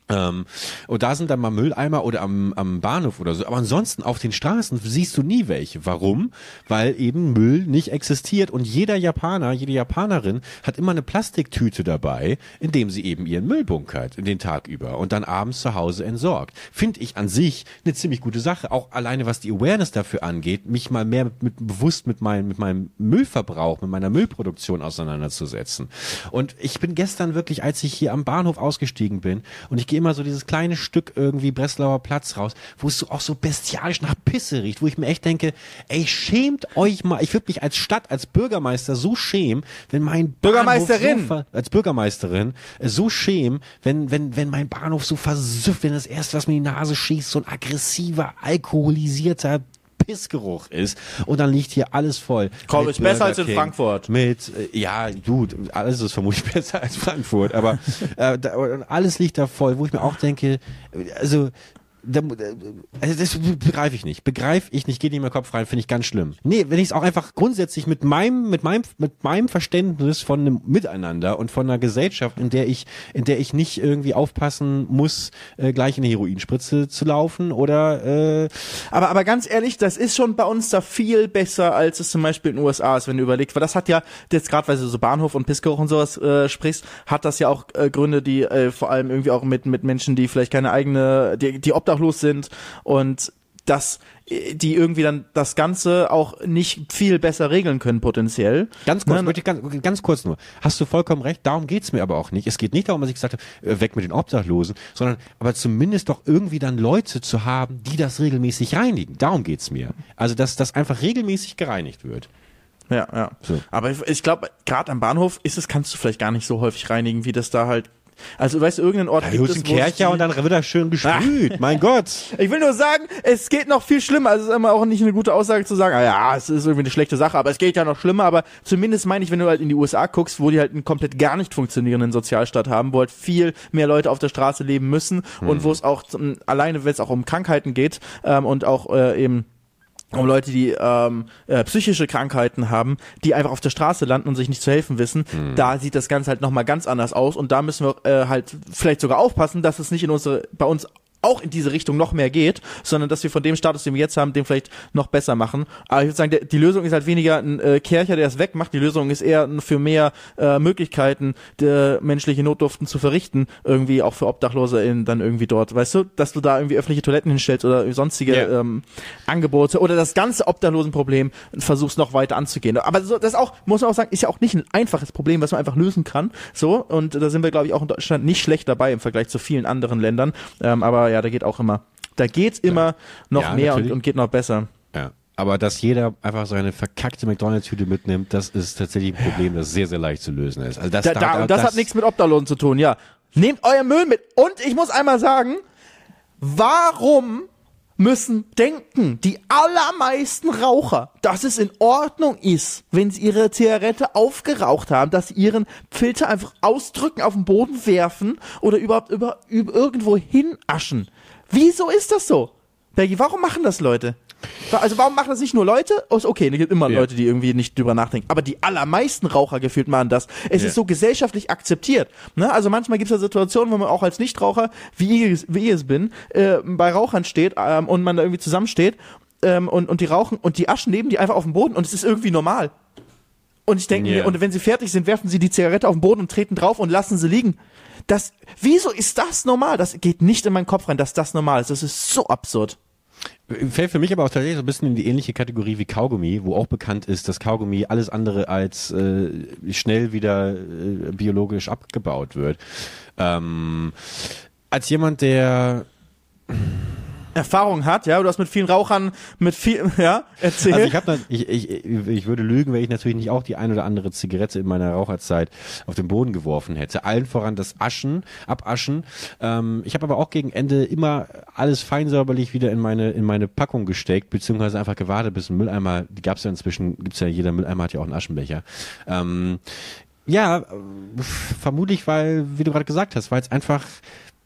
S1: Ähm, und da sind dann mal Mülleimer oder am, am Bahnhof oder so. Aber ansonsten auf den Straßen siehst du nie welche. Warum? Weil eben Müll nicht existiert und jeder Japaner, jede Japanerin hat immer eine Plastiktüte dabei, in dem sie eben ihren Müll bunkert, den Tag über und dann abends zu Hause entsorgt. Finde ich an sich eine ziemlich gute Sache. Auch alleine was die Awareness dafür angeht, mich mal mehr mit, mit bewusst mit meinem, mit meinem Müllverbrauch, mit meiner Müllproduktion auseinanderzusetzen. Und ich bin gestern wirklich, als ich hier am Bahnhof ausgestiegen bin und ich gehe immer so dieses kleine Stück irgendwie Breslauer Platz raus, wo es so auch so bestialisch nach Pisse riecht, wo ich mir echt denke, ey, schämt euch mal. Ich würde mich als Stadt, als Bürgermeister so schämen, wenn mein
S2: Bürgermeisterin.
S1: So als Bürgermeisterin äh, so schämen, wenn, wenn, wenn mein Bahnhof so versüfft, wenn das erste, was mir in die Nase schießt, so ein aggressiver, alkoholisierter Pissgeruch ist und dann liegt hier alles voll.
S2: Komm, ist besser
S1: Burger
S2: als in
S1: King,
S2: Frankfurt.
S1: Mit, äh, ja, du, alles ist vermutlich besser als Frankfurt, aber äh, da, alles liegt da voll, wo ich mir auch denke, äh, also also das begreife ich nicht. Begreife ich nicht, geht nicht meinen Kopf rein, finde ich ganz schlimm. Nee, wenn ich es auch einfach grundsätzlich mit meinem, mit meinem, mit meinem Verständnis von einem Miteinander und von einer Gesellschaft, in der ich, in der ich nicht irgendwie aufpassen muss, äh, gleich in eine Heroinspritze zu laufen oder äh,
S2: Aber, aber ganz ehrlich, das ist schon bei uns da viel besser, als es zum Beispiel in den USA ist, wenn du überlegst. Weil das hat ja, jetzt gerade weil du so Bahnhof und Pissgeruch und sowas äh, sprichst, hat das ja auch äh, Gründe, die äh, vor allem irgendwie auch mit, mit Menschen, die vielleicht keine eigene, die, die obdachlos sind und das äh, die irgendwie dann das Ganze auch nicht viel besser regeln können potenziell.
S1: Ganz kurz,
S2: Ne?
S1: möchte ich ganz, ganz kurz nur. Hast du vollkommen recht, darum geht's mir aber auch nicht. Es geht nicht darum, dass ich gesagt habe, äh, weg mit den Obdachlosen, sondern aber zumindest doch irgendwie dann Leute zu haben, die das regelmäßig reinigen. Darum geht's mir. Also, dass das einfach regelmäßig gereinigt wird.
S2: Ja, ja.
S1: So.
S2: Aber ich, ich glaube, gerade am Bahnhof ist es, kannst du vielleicht gar nicht so häufig reinigen, wie das da halt. Also, weißt du, irgendeinen Ort
S1: Da
S2: gibt es,
S1: Kercher und dann wird er schön gesprüht. mein Gott.
S2: Ich will nur sagen, es geht noch viel schlimmer. Also es ist immer auch nicht eine gute Aussage zu sagen, ah ja, es ist irgendwie eine schlechte Sache, aber es geht ja noch schlimmer. Aber zumindest meine ich, wenn du halt in die USA guckst, wo die halt einen komplett gar nicht funktionierenden Sozialstaat haben, wo halt viel mehr Leute auf der Straße leben müssen und wo es auch alleine, wenn es auch um Krankheiten geht ähm, und auch äh, eben um Leute, die ähm, äh, psychische Krankheiten haben, die einfach auf der Straße landen und sich nicht zu helfen wissen,
S1: Mhm.
S2: da sieht das Ganze halt nochmal ganz anders aus und da müssen wir äh, halt vielleicht sogar aufpassen, dass es nicht in unsere, bei uns auch in diese Richtung noch mehr geht, sondern dass wir von dem Status, den wir jetzt haben, den vielleicht noch besser machen. Aber ich würde sagen, die Lösung ist halt weniger ein äh, Kercher, der es wegmacht. Die Lösung ist eher für mehr äh, Möglichkeiten, der menschliche Notdurften zu verrichten, irgendwie auch für Obdachlose in, dann irgendwie dort. Weißt du, dass du da irgendwie öffentliche Toiletten hinstellst oder sonstige
S1: Ja.
S2: ähm, Angebote oder das ganze Obdachlosenproblem versuchst noch weiter anzugehen. Aber so, das auch, muss man auch sagen, ist ja auch nicht ein einfaches Problem, was man einfach lösen kann. So, und da sind wir, glaube ich, auch in Deutschland nicht schlecht dabei im Vergleich zu vielen anderen Ländern. Ähm, aber ja, da geht auch immer, da geht's immer noch
S1: Ja,
S2: mehr und, und geht noch besser.
S1: Ja. Aber dass jeder einfach seine verkackte McDonalds-Tüte mitnimmt, das ist tatsächlich ein Problem, das sehr, sehr leicht zu lösen ist. Also das,
S2: Da, da, und das, hat nichts mit Obdachlosen zu tun, ja. Nehmt euer Müll mit. Und ich muss einmal sagen, warum müssen denken die allermeisten Raucher, dass es in Ordnung ist, wenn sie ihre Zigarette aufgeraucht haben, dass sie ihren Filter einfach ausdrücken, auf den Boden werfen oder überhaupt über, über irgendwo hinaschen? Wieso ist das so? Bergi, warum machen das Leute? Also warum machen das nicht nur Leute? Oh, ist okay, es gibt immer
S1: Ja.
S2: Leute, die irgendwie nicht drüber nachdenken. Aber die allermeisten Raucher gefühlt machen das. Es
S1: Ja.
S2: ist so gesellschaftlich akzeptiert. Ne? Also manchmal gibt es ja Situationen, wo man auch als Nichtraucher, wie ich, wie ich es bin, äh, bei Rauchern steht ähm, und man da irgendwie zusammensteht ähm, und, und die rauchen und die Aschen neben die einfach auf dem Boden und es ist irgendwie normal. Und ich denke mir, und wenn sie fertig sind, werfen sie die Zigarette auf den Boden und treten drauf und lassen sie liegen. Das, wieso ist das normal? Das geht nicht in meinen Kopf rein, dass das normal ist. Das ist so absurd.
S1: Fällt für mich aber auch tatsächlich so ein bisschen in die ähnliche Kategorie wie Kaugummi, wo auch bekannt ist, dass Kaugummi alles andere als äh, schnell wieder äh, biologisch abgebaut wird. Ähm, als jemand, der
S2: Erfahrung hat, ja, du hast mit vielen Rauchern, mit viel, ja, erzähl.
S1: Also ich habe ich, ich, ich würde lügen, wenn ich natürlich nicht auch die ein oder andere Zigarette in meiner Raucherzeit auf den Boden geworfen hätte. Allen voran das Aschen, Abaschen. Ähm, ich habe aber auch gegen Ende immer alles feinsäuberlich wieder in meine in meine Packung gesteckt, beziehungsweise einfach gewartet, bis ein Mülleimer, die gab's ja inzwischen, gibt's ja jeder Mülleimer hat ja auch einen Aschenbecher. Ähm, ja, äh, vermutlich, weil, wie du gerade gesagt hast, weil es einfach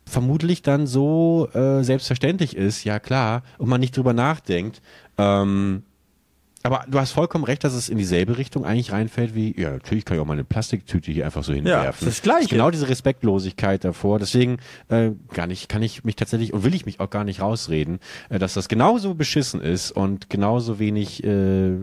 S1: vermutlich dann so äh, selbstverständlich ist, ja klar, und man nicht drüber nachdenkt. Ähm, aber du hast vollkommen recht, dass es in dieselbe Richtung eigentlich reinfällt wie, ja, natürlich kann ich auch mal eine Plastiktüte hier einfach so hinwerfen.
S2: das ist das Gleiche.
S1: genau diese Respektlosigkeit davor. Deswegen äh, gar nicht, kann ich mich tatsächlich und will ich mich auch gar nicht rausreden, äh, dass das genauso beschissen ist und genauso wenig äh, äh,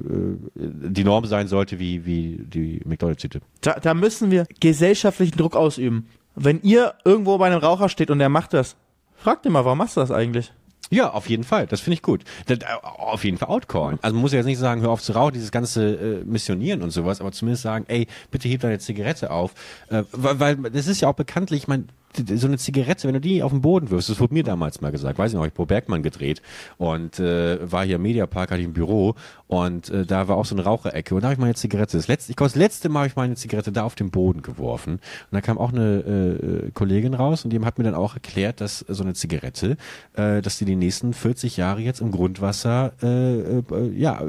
S1: die Norm sein sollte wie, wie die McDonalds-Tüte.
S2: Da, da müssen wir gesellschaftlichen Druck ausüben. Wenn ihr irgendwo bei einem Raucher steht und der macht das, fragt ihn mal, warum machst du das eigentlich?
S1: Ja, auf jeden Fall. Das finde ich gut. Das, äh, auf jeden Fall outcallen. Also man muss ja jetzt nicht sagen, hör auf zu rauchen, dieses ganze äh, Missionieren und sowas, aber zumindest sagen, ey, bitte heb deine Zigarette auf. Äh, weil, weil das ist ja auch bekanntlich, ich meine, so eine Zigarette, wenn du die auf den Boden wirfst, das wurde mir damals mal gesagt, weiß ich noch, ich Bo Bergmann gedreht und äh, war hier im Mediapark, hatte ich ein Büro und äh, da war auch so eine Raucherecke und da habe ich meine Zigarette, das letzte, ich glaube, das letzte Mal habe ich meine Zigarette da auf den Boden geworfen und da kam auch eine äh, Kollegin raus und die hat mir dann auch erklärt, dass so eine Zigarette, äh, dass die die nächsten 40 Jahre jetzt im Grundwasser äh, äh, ja,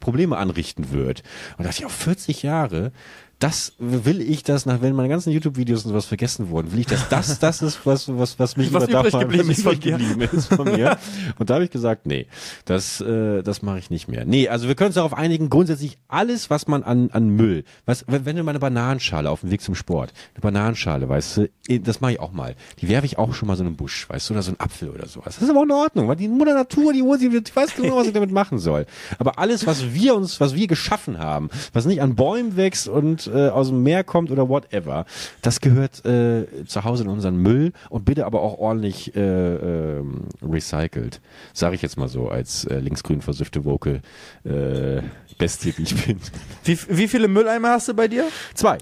S1: Probleme anrichten wird. Und da dachte ich, auch 40 Jahre, das will ich das nach, wenn meine ganzen YouTube-Videos und sowas vergessen wurden, will ich das, das, das ist was, was, was mich
S2: Was übrig geblieben
S1: was
S2: ist von
S1: geblieben ist von mir. Und da habe ich gesagt, nee, das, äh, das mache ich nicht mehr. Nee, also wir können uns darauf einigen, grundsätzlich alles, was man an, an Müll, was, wenn, wenn du mal eine Bananenschale auf dem Weg zum Sport, eine Bananenschale, weißt du, eh, das mache ich auch mal. Die werfe ich auch schon mal so in einen Busch, weißt du, oder so einen Apfel oder sowas. Das ist aber auch in Ordnung, weil die Mutter Natur, die, die, die weiß genau, was ich damit machen soll. Aber alles, was wir uns, was wir geschaffen haben, was nicht an Bäumen wächst und äh, aus dem Meer kommt oder whatever, das gehört äh, zu Hause in unseren Müll und bitte aber auch ordentlich äh, ähm, recycelt. Sage ich jetzt mal so als äh, linksgrün versüffte Woke äh, Bestie, wie ich bin.
S2: Wie, wie viele Mülleimer hast du bei dir?
S1: Zwei.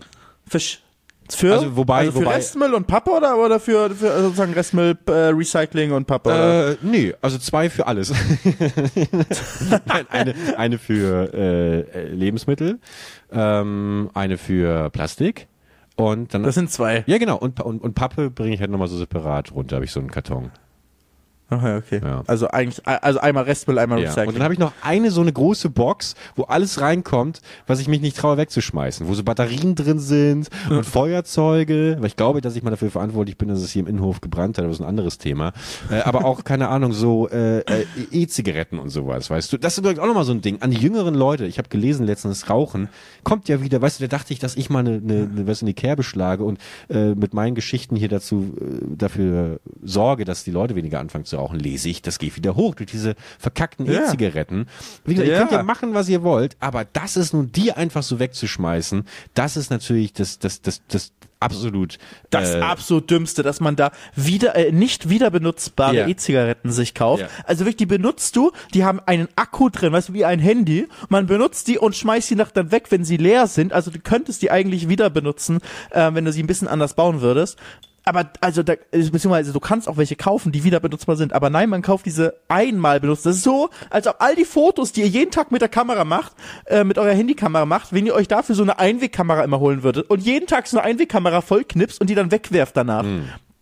S2: Fisch. Für,
S1: Also wobei-
S2: also für
S1: wobei-
S2: Restmüll und Pappe oder, oder für, für sozusagen Restmüll, äh, Recycling und Pappe? Oder?
S1: Äh, nee, also zwei für alles. Nein, eine, eine für äh, Lebensmittel, ähm, eine für Plastik und dann
S2: Das sind zwei.
S1: ja genau und, und, und Pappe bringe ich halt nochmal so separat runter, habe ich so einen Karton.
S2: Ach ja, okay.
S1: Ja.
S2: Also eigentlich, also einmal Restmüll, einmal
S1: Ja.
S2: Recycling.
S1: Und dann habe ich noch eine so eine große Box, wo alles reinkommt, was ich mich nicht traue wegzuschmeißen, wo so Batterien drin sind und Feuerzeuge, weil ich glaube, dass ich mal dafür verantwortlich bin, dass es hier im Innenhof gebrannt hat, aber das ist ein anderes Thema. Äh, aber auch, keine Ahnung, so äh, äh, E-Zigaretten und sowas, weißt du. Das ist übrigens auch nochmal so ein Ding. An die jüngeren Leute, ich habe gelesen letztens, Rauchen, kommt ja wieder, weißt du, da dachte ich, dass ich mal eine, eine, eine was in die Kerbe schlage und äh, mit meinen Geschichten hier dazu äh, dafür sorge, dass die Leute weniger anfangen zu rauchen, lese ich, das geht wieder hoch durch diese verkackten. E-Zigaretten. Wie gesagt, ihr
S2: Ja.
S1: könnt ja machen, was ihr wollt, aber das ist nun die einfach so wegzuschmeißen, das ist natürlich das, das, das, das absolut
S2: Das
S1: äh,
S2: absolut dümmste, dass man da wieder äh, nicht wieder benutzbare
S1: Ja.
S2: E-Zigaretten sich kauft.
S1: Ja.
S2: Also wirklich, die benutzt du, die haben einen Akku drin, weißt du, wie ein Handy. Man benutzt die und schmeißt die nach dann weg, wenn sie leer sind. Also du könntest die eigentlich wieder benutzen, äh, wenn du sie ein bisschen anders bauen würdest. Aber also da, beziehungsweise du kannst auch welche kaufen, die wieder benutzbar sind. Aber nein, man kauft diese einmal benutzt. Das ist so, als ob all die Fotos, die ihr jeden Tag mit der Kamera macht, äh, mit eurer Handykamera macht, wenn ihr euch dafür so eine Einwegkamera immer holen würdet und jeden Tag so eine Einwegkamera vollknipst und die dann wegwerft danach.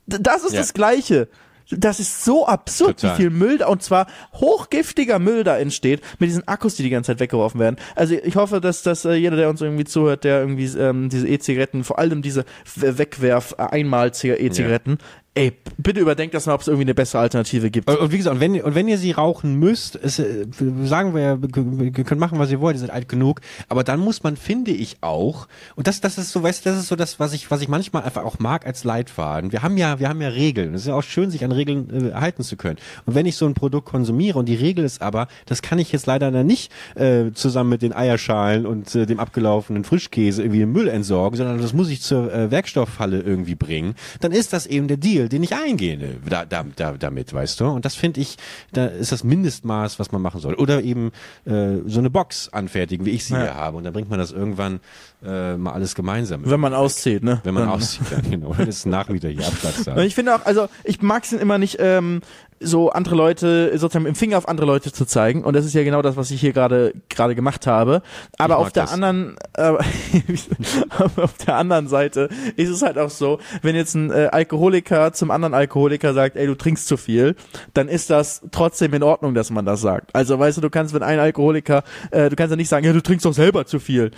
S2: D- Das ist
S1: Ja.
S2: das Gleiche. Das ist so absurd,
S1: Total.
S2: wie viel Müll da, und zwar hochgiftiger Müll da entsteht, mit diesen Akkus, die die ganze Zeit weggeworfen werden. Also ich hoffe, dass, dass äh, jeder, der uns irgendwie zuhört, der irgendwie ähm, diese E-Zigaretten, vor allem diese Wegwerf-Einmal-E-Zigaretten, ey, bitte überdenkt das mal, ob es irgendwie eine bessere Alternative gibt.
S1: Und, und wie gesagt, und wenn, und wenn ihr sie rauchen müsst, ist, äh, sagen wir ja, ihr könnt machen, was ihr wollt, ihr seid alt genug, aber dann muss man, finde ich auch, und das, das ist so, weißt du, das ist so das, was ich, was ich manchmal einfach auch mag als Leitfaden. Wir haben ja, wir haben ja Regeln. Es ist ja auch schön, sich an Regeln äh, halten zu können. Und wenn ich so ein Produkt konsumiere und die Regel ist aber, das kann ich jetzt leider dann nicht äh, zusammen mit den Eierschalen und äh, dem abgelaufenen Frischkäse irgendwie im Müll entsorgen, sondern das muss ich zur äh, Werkstoffhalle irgendwie bringen, dann ist das eben der Deal, den ich eingehe da, da, da, damit, weißt du? Und das finde ich, da ist das Mindestmaß, was man machen soll. Oder eben äh, so eine Box anfertigen, wie ich sie
S2: Ja.
S1: hier habe. Und dann bringt man das irgendwann äh, mal alles gemeinsam.
S2: Wenn man auszieht, ne?
S1: wenn man
S2: Dann-
S1: aussieht, dann, genau. Dann ist ein Nachmieter hier.
S2: Und ich finde auch, also ich mag es immer nicht, ähm, so andere Leute, sozusagen dem Finger auf andere Leute zu zeigen. Und das ist ja genau das, was ich hier gerade gerade gemacht habe. Aber auf der
S1: das.
S2: anderen, äh, auf der anderen Seite ist es halt auch so, wenn jetzt ein äh, Alkoholiker zum anderen Alkoholiker sagt, ey, du trinkst zu viel, dann ist das trotzdem in Ordnung, dass man das sagt. Also weißt du, du kannst, wenn ein Alkoholiker, äh, du kannst ja nicht sagen, ja, du trinkst doch selber zu viel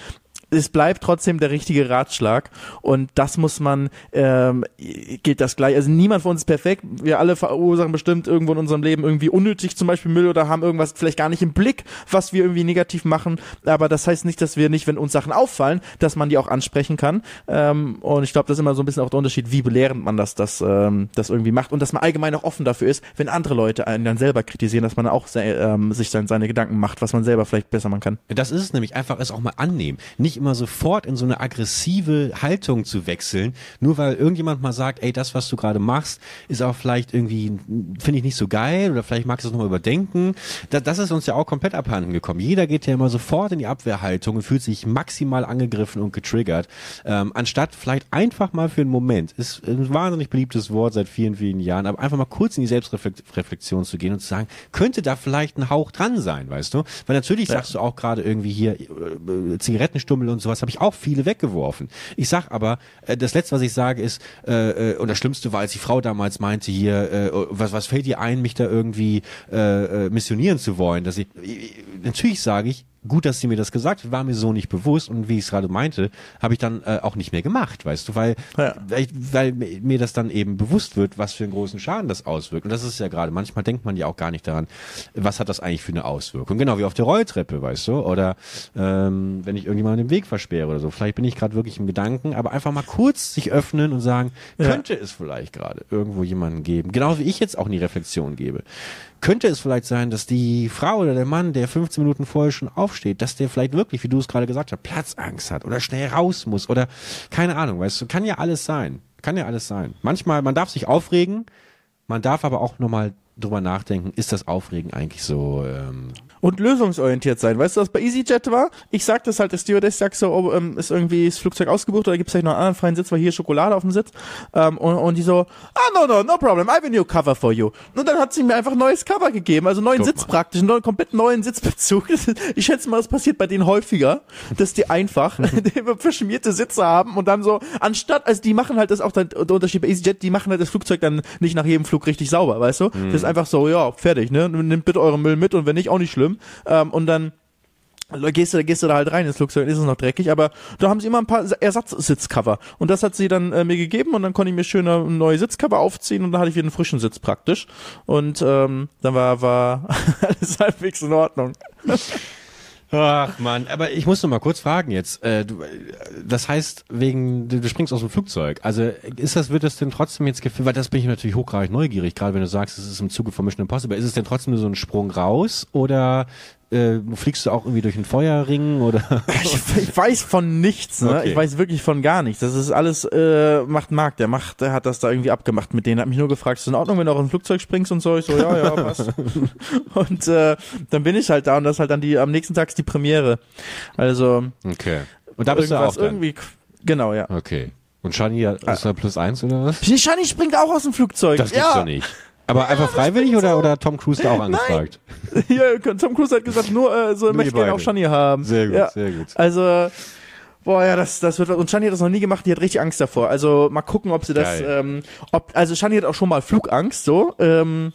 S2: es bleibt trotzdem der richtige Ratschlag und das muss man, ähm, gilt das gleich. Also niemand von uns ist perfekt. Wir alle verursachen bestimmt irgendwo in unserem Leben irgendwie unnötig zum Beispiel Müll oder haben irgendwas vielleicht gar nicht im Blick, was wir irgendwie negativ machen. Aber das heißt nicht, dass wir nicht, wenn uns Sachen auffallen, dass man die auch ansprechen kann. Ähm, und ich glaube, das ist immer so ein bisschen auch der Unterschied, wie belehrend man das, das, ähm, das irgendwie macht und dass man allgemein auch offen dafür ist, wenn andere Leute einen dann selber kritisieren, dass man auch se ähm, sich dann seine Gedanken macht, was man selber vielleicht besser machen kann.
S1: Das ist es nämlich einfach, es auch mal annehmen. Nicht immer sofort in so eine aggressive Haltung zu wechseln, nur weil irgendjemand mal sagt, ey, das, was du gerade machst, ist auch vielleicht irgendwie, finde ich nicht so geil oder vielleicht magst du es nochmal überdenken. Da, das ist uns ja auch komplett abhanden gekommen. Jeder geht ja immer sofort in die Abwehrhaltung und fühlt sich maximal angegriffen und getriggert, ähm, anstatt vielleicht einfach mal für einen Moment, ist ein wahnsinnig beliebtes Wort seit vielen, vielen Jahren, aber einfach mal kurz in die Selbstreflexion zu gehen und zu sagen, könnte da vielleicht ein Hauch dran sein, weißt du? Weil natürlich sagst du auch gerade irgendwie hier äh, Zigarettenstummel und sowas habe ich auch viele weggeworfen. Ich sag aber, äh, das letzte, was ich sage, ist, äh, äh, und das Schlimmste war, als die Frau damals meinte hier, äh, was, was fällt dir ein, mich da irgendwie äh, äh, missionieren zu wollen? Dass ich, natürlich sage ich, gut, dass sie mir das gesagt hat, war mir so nicht bewusst und wie ich es gerade meinte, habe ich dann äh, auch nicht mehr gemacht, weißt du, weil,
S2: Ja.
S1: weil, weil mir das dann eben bewusst wird, was für einen großen Schaden das auswirkt. Und das ist ja gerade, manchmal denkt man ja auch gar nicht daran, was hat das eigentlich für eine Auswirkung. Genau wie auf der Rolltreppe, weißt du, oder ähm, wenn ich irgendjemanden den Weg versperre oder so. Vielleicht bin ich gerade wirklich im Gedanken, aber einfach mal kurz sich öffnen und sagen,
S2: Ja.
S1: könnte es vielleicht gerade irgendwo jemanden geben, genau wie ich jetzt auch in die Reflexion gebe. Könnte es vielleicht sein, dass die Frau oder der Mann, der 15 Minuten vorher schon aufsteht, dass der vielleicht wirklich, wie du es gerade gesagt hast, Platzangst hat oder schnell raus muss oder keine Ahnung, weißt du, kann ja alles sein. Kann ja alles sein. Manchmal, man darf sich aufregen, man darf aber auch nochmal drüber nachdenken, ist das Aufregen eigentlich so, ähm,
S2: und lösungsorientiert sein. Weißt du, was bei EasyJet war? Ich sag das halt, der Stewardess sagt so, oh, ähm, ist irgendwie das Flugzeug ausgebucht oder gibt es vielleicht noch einen anderen freien Sitz, weil hier Schokolade auf dem Sitz. Ähm, und, und die so, ah, no, no, no problem, I have a new cover for you. Und dann hat sie mir einfach ein neues Cover gegeben, also neuen
S1: Guck
S2: Sitz
S1: mal.
S2: praktisch, einen neuen, komplett neuen Sitzbezug. Ich schätze mal, das passiert bei denen häufiger, dass die einfach verschmierte Sitze haben und dann so, anstatt, also die machen halt das auch dann, der Unterschied bei EasyJet, die machen halt das Flugzeug dann nicht nach jedem Flug richtig sauber, weißt du? Das ist einfach so, ja, fertig, ne? Nimmt bitte euren Müll mit und wenn nicht, auch nicht schlimm. Ähm, und dann gehst du, gehst du da halt rein ins Flugzeug, ist es noch dreckig, aber da haben sie immer ein paar Ersatzsitzcover und das hat sie dann äh, mir gegeben und dann konnte ich mir schön ein neue Sitzcover aufziehen und dann hatte ich wieder einen frischen Sitz praktisch und ähm, dann war, war alles halbwegs in Ordnung.
S1: Ach man, aber ich muss noch mal kurz fragen jetzt. Äh, du, das heißt, wegen du, du springst aus dem Flugzeug. Also ist das, wird das denn trotzdem jetzt gefilmt? Weil das bin ich natürlich hochgradig neugierig, gerade wenn du sagst, es ist im Zuge von Mission Impossible. Ist es denn trotzdem nur so ein Sprung raus oder äh, fliegst du auch irgendwie durch einen Feuerring oder?
S2: Ich, ich weiß von nichts, ne?
S1: Okay.
S2: Ich weiß wirklich von gar nichts. Das ist alles, äh, macht Marc, der macht, der hat das da irgendwie abgemacht mit denen, hat mich nur gefragt, ist in Ordnung, wenn du auch in ein Flugzeug springst und so? Ich so, ja, ja, passt. und äh, dann bin ich halt da und das ist halt dann die, am nächsten Tag ist die Premiere. Also
S1: Okay. Und da bist du auch dann.
S2: irgendwie, genau, ja.
S1: Okay. Und Shani ist da plus eins oder was?
S2: Shani springt auch aus dem Flugzeug.
S1: Das gibt's
S2: ja.
S1: doch nicht. Aber einfach freiwillig oder, oder Tom Cruise da auch angefragt?
S2: Hier, Tom Cruise hat gesagt, nur äh, so
S1: Nur
S2: möchte
S1: die
S2: gerne auch. Shani haben.
S1: Sehr gut,
S2: ja.
S1: sehr gut.
S2: Also, boah, ja, das, das wird, und Shani hat das noch nie gemacht, die hat richtig Angst davor. Also, mal gucken, ob sie das,
S1: Geil.
S2: ähm, ob, also Shani hat auch schon mal Flugangst, so, ähm,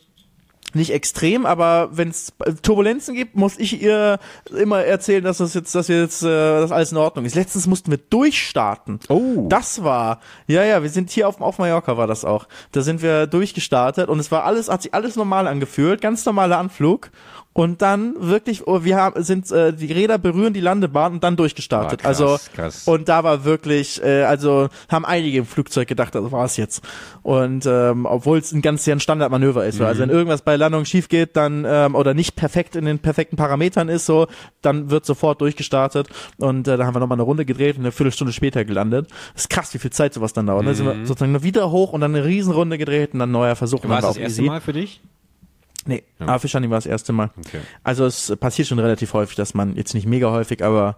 S2: nicht extrem, aber wenn es Turbulenzen gibt, muss ich ihr immer erzählen, dass das jetzt, dass wir jetzt, äh, dass alles in Ordnung ist. Letztens mussten wir durchstarten.
S1: Oh.
S2: Das war, ja, ja, wir sind hier auf, auf Mallorca war das auch. Da sind wir durchgestartet und es war alles, hat sich alles normal angefühlt, ganz normaler Anflug. Und dann wirklich, oh, wir haben, sind, äh, die Räder berühren die Landebahn und dann durchgestartet.
S1: Ah, krass,
S2: also,
S1: krass.
S2: und da war wirklich, äh, also haben einige im Flugzeug gedacht, das war's jetzt. Und ähm, obwohl es ein ganz sehr ein Standardmanöver ist. so. Also wenn irgendwas bei Landung schief geht, dann ähm, oder nicht perfekt in den perfekten Parametern ist, so, dann wird sofort durchgestartet. Und äh, da haben wir nochmal eine Runde gedreht und eine Viertelstunde später gelandet. Das ist krass, wie viel Zeit sowas dann dauert. Ne? Sind wir sozusagen noch wieder hoch und dann eine Riesenrunde gedreht und dann neuer Versuch. und
S1: War
S2: dann
S1: es das
S2: auch
S1: erste
S2: easy.
S1: Mal für dich?
S2: Nee, aber für Shani war das erste Mal.
S1: Okay.
S2: Also es passiert schon relativ häufig, dass man jetzt nicht mega häufig, aber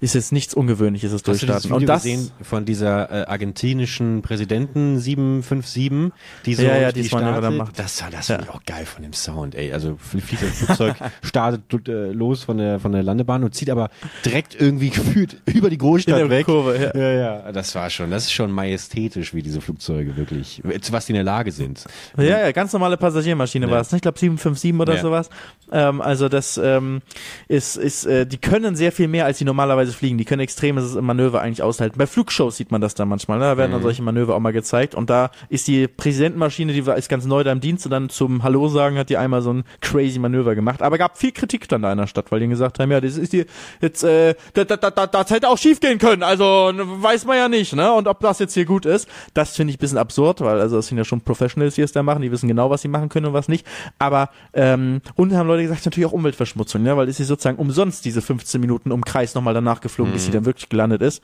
S2: ist jetzt nichts Ungewöhnliches, das
S1: Hast du das
S2: Durchstarten.
S1: Video
S2: Und das,
S1: gesehen von dieser äh, argentinischen Präsidenten 757, die so
S2: Ja, ja,
S1: die
S2: die
S1: startet?
S2: dann macht.
S1: Das war das
S2: Ja.
S1: finde ich auch geil von dem Sound, ey. Also fliegt das Flugzeug, startet äh, los von der von der Landebahn und zieht aber direkt irgendwie gefühlt über die Großstadt
S2: In der
S1: weg.
S2: Kurve, ja.
S1: ja, ja, das war schon, das ist schon majestätisch, wie diese Flugzeuge wirklich, zu was die in der Lage sind.
S2: Ja, ja, ganz normale Passagiermaschine
S1: Ja.
S2: war es. ne? Ich glaube 757 oder
S1: Ja.
S2: sowas. Ähm, also das ähm, ist, ist äh, die können sehr viel mehr, als die normalerweise fliegen. Die können extremes Manöver eigentlich aushalten. Bei Flugshows sieht man das dann manchmal. Ne? Da werden
S1: Mhm.
S2: dann solche Manöver auch mal gezeigt. Und da ist die Präsidentenmaschine, die war, ist ganz neu da im Dienst und dann zum Hallo sagen hat die einmal so ein crazy Manöver gemacht. Aber gab viel Kritik dann da in der Stadt, weil die gesagt haben, ja, das ist die jetzt, äh, da, da, da, da, das hätte auch schief gehen können. Also weiß man ja nicht, ne? Und ob das jetzt hier gut ist, das finde ich ein bisschen absurd, weil also das sind ja schon Professionals, die es da machen, die wissen genau, was sie machen können und was nicht. Aber ähm, und haben Leute gesagt, natürlich auch Umweltverschmutzung, ne? Weil ist sie sozusagen umsonst diese 15 Minuten um Kreis nochmal danach geflogen, bis sie dann wirklich gelandet ist.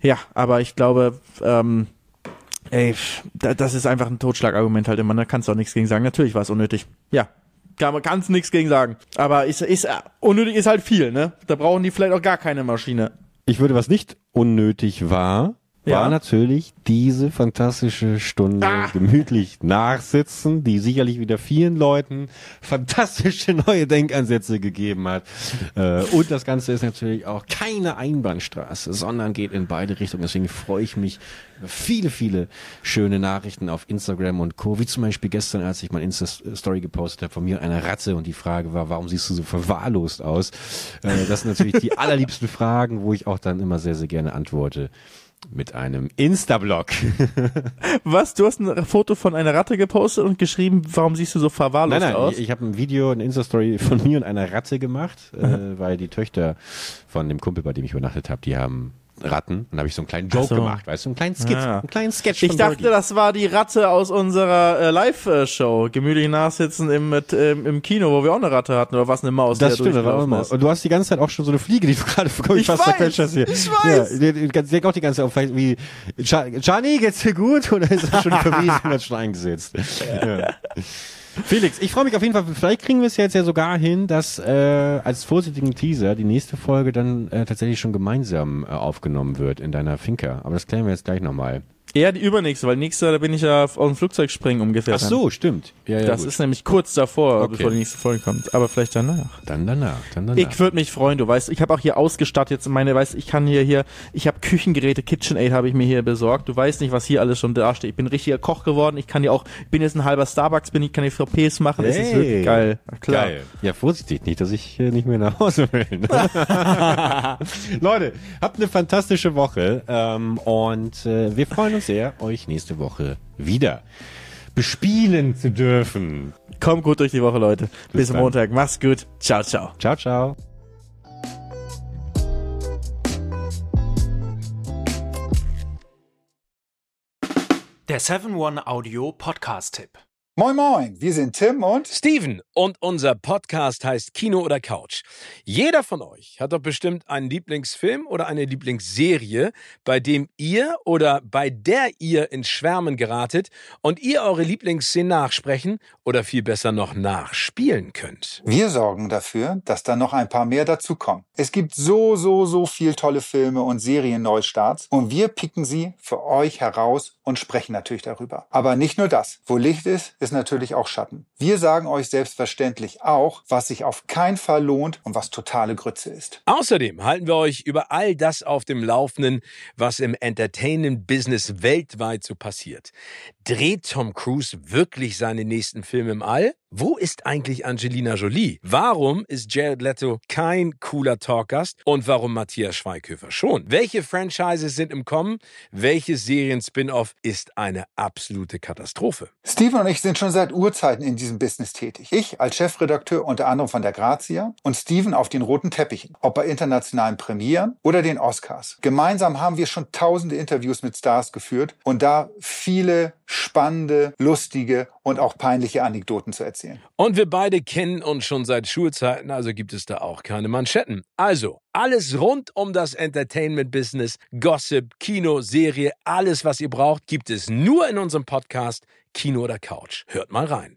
S2: Ja, aber ich glaube, ähm, ey, da- das ist einfach ein Totschlagargument halt immer, da kannst du auch nichts gegen sagen. Natürlich war es unnötig. Ja. Kann man kannst nichts gegen sagen. Aber ist, ist äh, unnötig ist halt viel, ne? Da brauchen die vielleicht auch gar keine Maschine.
S1: Ich würde, was nicht unnötig war,
S2: Ja.
S1: war natürlich diese fantastische Stunde
S2: Ah.
S1: gemütlich nachsitzen, die sicherlich wieder vielen Leuten fantastische neue Denkansätze gegeben hat. Äh, und das Ganze ist natürlich auch keine Einbahnstraße, sondern geht in beide Richtungen. Deswegen freue ich mich über viele, viele schöne Nachrichten auf Instagram und Co. Wie zum Beispiel gestern, als ich mein Insta-Story gepostet habe von mir und einer Ratte und die Frage war, warum siehst du so verwahrlost aus? Äh, das sind natürlich die allerliebsten Fragen, wo ich auch dann immer sehr, sehr gerne antworte mit einem Insta-Blog.
S2: Was? Du hast ein Foto von einer Ratte gepostet und geschrieben, warum siehst du so verwahrlost
S1: Nein, nein,
S2: aus?
S1: ich, ich habe ein Video, eine Insta-Story von mir und einer Ratte gemacht, äh, weil die Töchter von dem Kumpel, bei dem ich übernachtet habe, die haben Ratten. Und da habe ich so einen kleinen Joke
S2: so.
S1: gemacht, weißt du, einen kleinen Skit,
S2: Ah.
S1: einen kleinen Sketch
S2: Ich dachte,
S1: Birdie.
S2: das war die Ratte aus unserer äh, Live-Show. Gemütlich nachsitzen im, mit, ähm, im Kino, wo wir auch eine Ratte hatten. Oder was eine Maus,
S1: Das stimmt, das war immer.
S2: ist.
S1: Und du hast die ganze Zeit auch schon so eine Fliege, die du gerade
S2: Ich
S1: fast
S2: weiß,
S1: hast hier.
S2: ich weiß.
S1: Ja, die, die, die auch die ganze Zeit auf, vielleicht wie, "Cha- Gianni, geht's dir gut? Oder ist er schon verwiesen und hat schon eingesetzt? Ja. Felix, ich freue mich auf jeden Fall. Vielleicht kriegen wir es jetzt ja sogar hin, dass äh, als vorsichtigen Teaser die nächste Folge dann äh, tatsächlich schon gemeinsam äh, aufgenommen wird in deiner Finca. Aber das klären wir jetzt gleich nochmal.
S2: Eher die übernächste, weil nächste, da bin ich ja auf dem Flugzeug springen ungefähr.
S1: Ach so, stimmt.
S2: Ja, ja, das gut. ist nämlich kurz davor,
S1: okay.
S2: bevor die nächste Folge kommt. Aber vielleicht danach.
S1: Dann danach, dann danach.
S2: Ich würde mich freuen, du weißt, ich habe auch hier ausgestattet jetzt meine, weißt, ich kann hier hier, ich habe Küchengeräte, KitchenAid habe ich mir hier besorgt. Du weißt nicht, was hier alles schon da steht. Ich bin richtiger Koch geworden. Ich kann ja auch, ich bin jetzt ein halber Starbucks, bin ich kann die VPs machen. Hey, es ist wirklich geil.
S1: Ach, klar. Geil. Ja, vorsichtig, nicht, dass ich nicht mehr nach Hause will. Leute, habt eine fantastische Woche ähm, und äh, wir freuen uns sehr, euch nächste Woche wieder bespielen zu dürfen.
S2: Kommt gut durch die Woche, Leute. Bis, Bis Montag. Mach's gut. Ciao, ciao.
S1: Ciao, ciao.
S3: Der 7-One Audio Podcast-Tipp.
S4: Moin Moin, wir sind Tim und
S5: Steven und unser Podcast heißt Kino oder Couch. Jeder von euch hat doch bestimmt einen Lieblingsfilm oder eine Lieblingsserie, bei dem ihr oder bei der ihr ins Schwärmen geratet und ihr eure Lieblingsszenen nachsprechen oder viel besser noch nachspielen könnt.
S4: Wir sorgen dafür, dass da noch ein paar mehr dazukommen. Es gibt so, so, so viel tolle Filme und Serien-Neustarts und wir picken sie für euch heraus und sprechen natürlich darüber. Aber nicht nur das. Wo Licht ist, ist natürlich auch Schatten. Wir sagen euch selbstverständlich auch, was sich auf keinen Fall lohnt und was totale Grütze ist.
S5: Außerdem halten wir euch über all das auf dem Laufenden, was im Entertainment-Business weltweit so passiert. Dreht Tom Cruise wirklich seine nächsten Filme im All? Wo ist eigentlich Angelina Jolie? Warum ist Jared Leto kein cooler Talkgast? Und warum Matthias Schweighöfer schon? Welche Franchises sind im Kommen? Welches Serien-Spin-Off ist eine absolute Katastrophe?
S4: Steven und ich sind schon seit Urzeiten in diesem Business tätig. Ich als Chefredakteur unter anderem von der Grazia und Steven auf den roten Teppichen, ob bei internationalen Premieren oder den Oscars. Gemeinsam haben wir schon tausende Interviews mit Stars geführt und da viele spannende, lustige und auch peinliche Anekdoten zu erzählen.
S5: Und wir beide kennen uns schon seit Schulzeiten, also gibt es da auch keine Manschetten. Also, alles rund um das Entertainment-Business, Gossip, Kino, Serie, alles, was ihr braucht, gibt es nur in unserem Podcast Kino oder Couch. Hört mal rein.